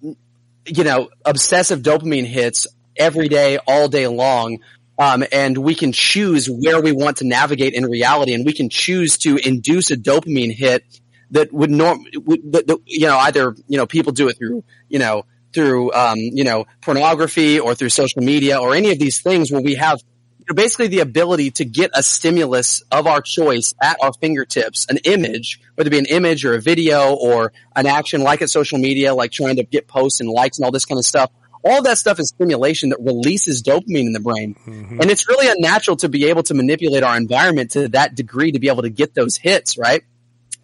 you know, obsessive dopamine hits every day, all day long. Um, and we can choose where we want to navigate in reality, and we can choose to induce a dopamine hit that would norm, that, that, you know, either you know people do it through, you know, through um, you know pornography or through social media or any of these things where we have you know, basically the ability to get a stimulus of our choice at our fingertips, an image, whether it be an image or a video or an action like at social media, like trying to get posts and likes and all this kind of stuff. All that stuff is stimulation that releases dopamine in the brain. Mm-hmm. And it's really unnatural to be able to manipulate our environment to that degree to be able to get those hits, right?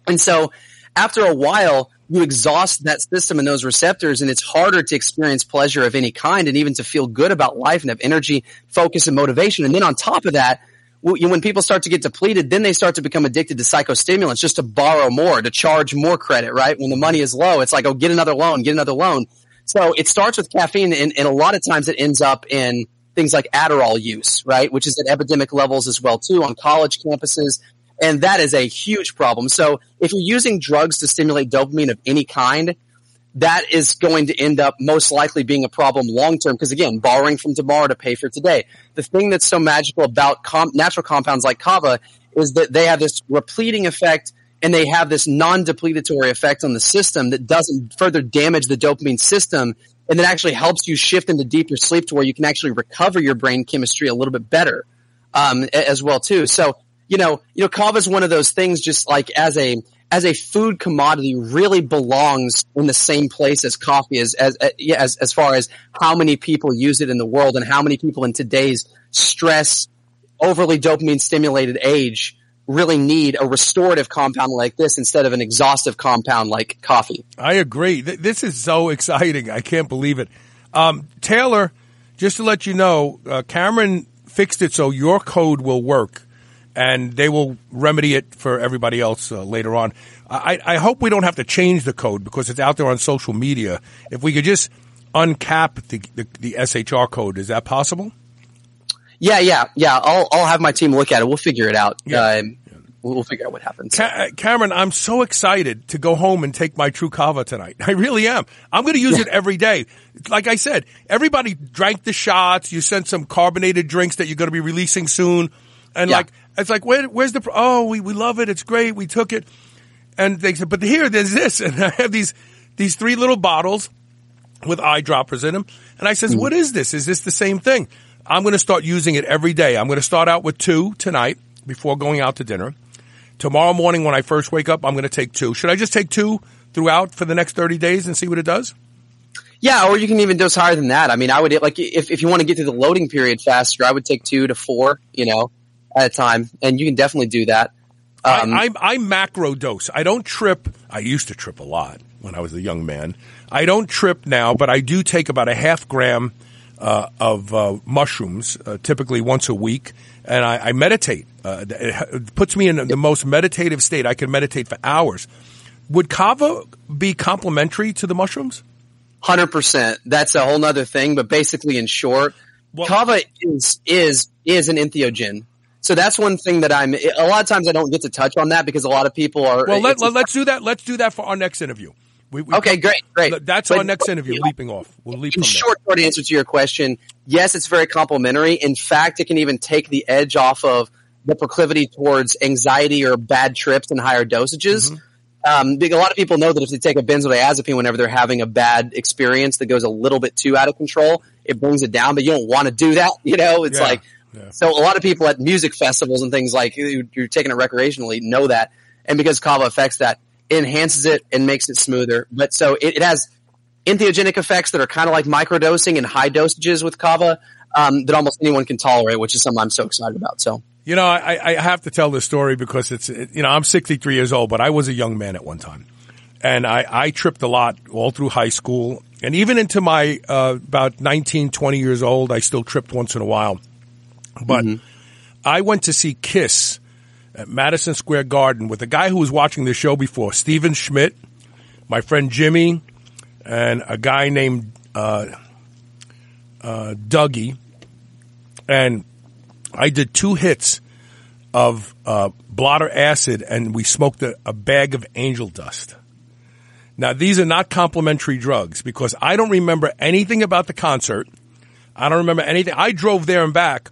And so after a while, you exhaust that system and those receptors and it's harder to experience pleasure of any kind and even to feel good about life and have energy, focus and motivation. And then on top of that, when people start to get depleted, then they start to become addicted to psychostimulants just to borrow more, to charge more credit, right? When the money is low, it's like, oh, get another loan, get another loan. So it starts with caffeine and, and a lot of times it ends up in things like Adderall use, right? Which is at epidemic levels as well too on college campuses. And that is a huge problem. So if you're using drugs to stimulate dopamine of any kind, that is going to end up most likely being a problem long term because again, borrowing from tomorrow to pay for today. The thing that's so magical about natural compounds like kava is that they have this repleting effect and they have this non-depletatory effect on the system that doesn't further damage the dopamine system and that actually helps you shift into deeper sleep to where you can actually recover your brain chemistry a little bit better um, as well too. So you know, you know, kava is one of those things. Just like as a as a food commodity, really belongs in the same place as coffee, as as as as far as how many people use it in the world and how many people in today's stress, overly dopamine stimulated age really need a restorative compound like this instead of an exhaustive compound like coffee. I agree. This is so exciting. I can't believe it. Um, Taylor, just to let you know, uh, Cameron fixed it so your code will work and they will remedy it for everybody else uh, later on. I, I, hope we don't have to change the code because it's out there on social media. If we could just uncap the, the, the SHR code, is that possible? Yeah, yeah, yeah. I'll I'll have my team look at it. We'll figure it out. Yeah. Uh, we'll figure out what happens. Ca- Cameron, I'm so excited to go home and take my True Kava tonight. I really am. I'm going to use it every day. Like I said, everybody drank the shots. You sent some carbonated drinks that you're going to be releasing soon. And yeah. like, it's like, where, where's the, oh, we, we love it. It's great. We took it. And they said, but here, there's this. And I have these, these three little bottles with eyedroppers in them. And I says, mm. what is this? Is this the same thing? I'm going to start using it every day. I'm going to start out with two tonight before going out to dinner. Tomorrow morning when I first wake up, I'm going to take two. Should I just take two throughout for the next 30 days and see what it does? Yeah, or you can even dose higher than that. I mean, I would like if if you want to get through the loading period faster, I would take two to four. You know, at a time, and you can definitely do that. Um, I, I, I macro dose. I don't trip. I used to trip a lot when I was a young man. I don't trip now, but I do take about a half gram uh, of uh, mushrooms, uh, typically once a week, and I, I meditate. Uh, it puts me in the most meditative state. I can meditate for hours. Would kava be complementary to the mushrooms? Hundred percent. That's a whole other thing. But basically, in short, well, kava is is is an entheogen. So that's one thing that I'm. A lot of times I don't get to touch on that because a lot of people are. Well, let, let, us do that. Let's do that for our next interview. We, we, okay, great, great. That's but, our next interview. leaping off. We'll leap. In short, short answer to your question, yes, it's very complementary. In fact, it can even take the edge off of the proclivity towards anxiety or bad trips in higher dosages. Mm-hmm. Um, a lot of people know that if they take a benzodiazepine whenever they're having a bad experience that goes a little bit too out of control, it brings it down. But you don't want to do that. You know, it's yeah. like yeah. so. A lot of people at music festivals and things like you're taking it recreationally know that, and because kava affects that, enhances it and makes it smoother. But so it, it has entheogenic effects that are kind of like microdosing and high dosages with kava um, that almost anyone can tolerate, which is something I'm so excited about. So. You know, I, I have to tell this story because it's, you know, I'm 63 years old, but I was a young man at one time. And I, I tripped a lot all through high school. And even into my, uh, about 19, 20 years old, I still tripped once in a while. But mm-hmm. I went to see Kiss at Madison Square Garden with a guy who was watching the show before, Steven Schmidt, my friend Jimmy, and a guy named uh, uh, Dougie. And I did two hits of uh, blotter acid, and we smoked a, a bag of angel dust. Now, these are not complementary drugs because I don't remember anything about the concert. I don't remember anything. I drove there and back.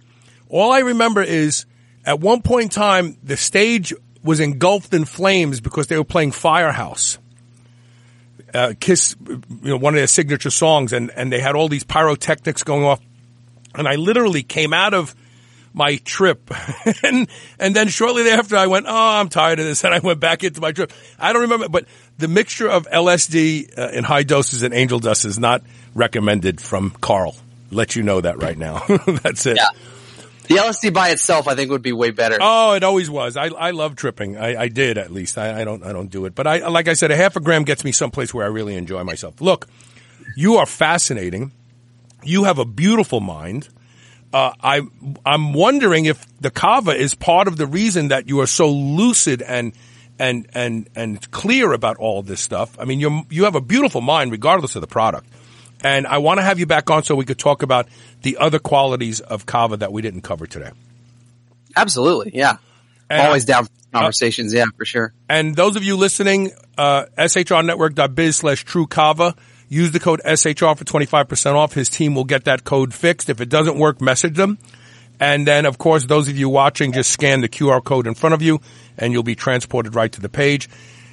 All I remember is at one point in time, the stage was engulfed in flames because they were playing Firehouse. Uh, Kiss, you know, one of their signature songs, and, and they had all these pyrotechnics going off. And I literally came out of my trip. and, and then shortly thereafter, I went, Oh, I'm tired of this. And I went back into my trip. I don't remember, but the mixture of LSD uh, in high doses and angel dust is not recommended from Carl. Let you know that right now. That's it. Yeah. The LSD by itself, I think, would be way better. Oh, it always was. I, I love tripping. I, I did at least. I, I don't I don't do it, but I like I said, a half a gram gets me someplace where I really enjoy myself. Look, you are fascinating. You have a beautiful mind. Uh, I I'm wondering if the kava is part of the reason that you are so lucid and and and and clear about all this stuff. I mean, you you have a beautiful mind regardless of the product. And I want to have you back on so we could talk about the other qualities of kava that we didn't cover today. Absolutely. Yeah. And, Always down for conversations. Uh, yeah, for sure. And those of you listening, uh, shrnetwork.biz slash true kava. Use the code SHR for 25% off. His team will get that code fixed. If it doesn't work, message them And then, of course, those of you watching, just scan the QR code in front of you and you'll be transported right to the page.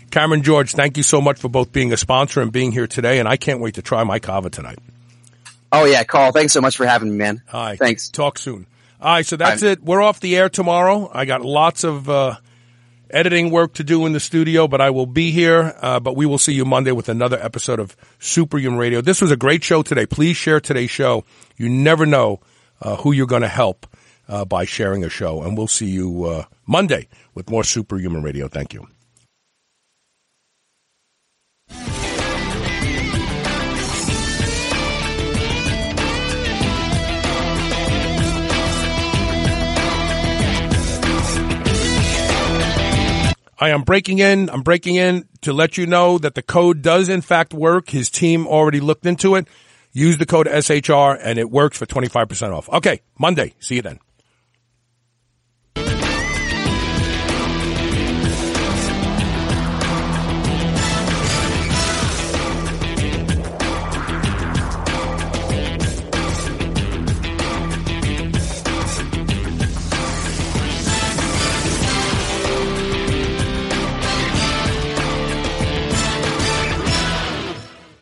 Cameron George, thank you so much for both being a sponsor and being here today. And I can't wait to try my kava tonight. Oh yeah, Carl, thanks so much for having me, man. Hi. Thanks. Talk soon. All right. So that's it. We're off the air tomorrow. I got lots of, uh, editing work to do in the studio, but I will be here. Uh, but we will see you Monday with another episode of Superhuman Radio. This was a great show today. Please share today's show. You never know uh, who you're going to help uh, by sharing a show, and we'll see you uh, Monday with more Superhuman Radio. Thank you. I am breaking in. I'm breaking in to let you know that the code does in fact work. His team already looked into it. Use the code SHR and it works for 25% off. Okay. Monday. See you then.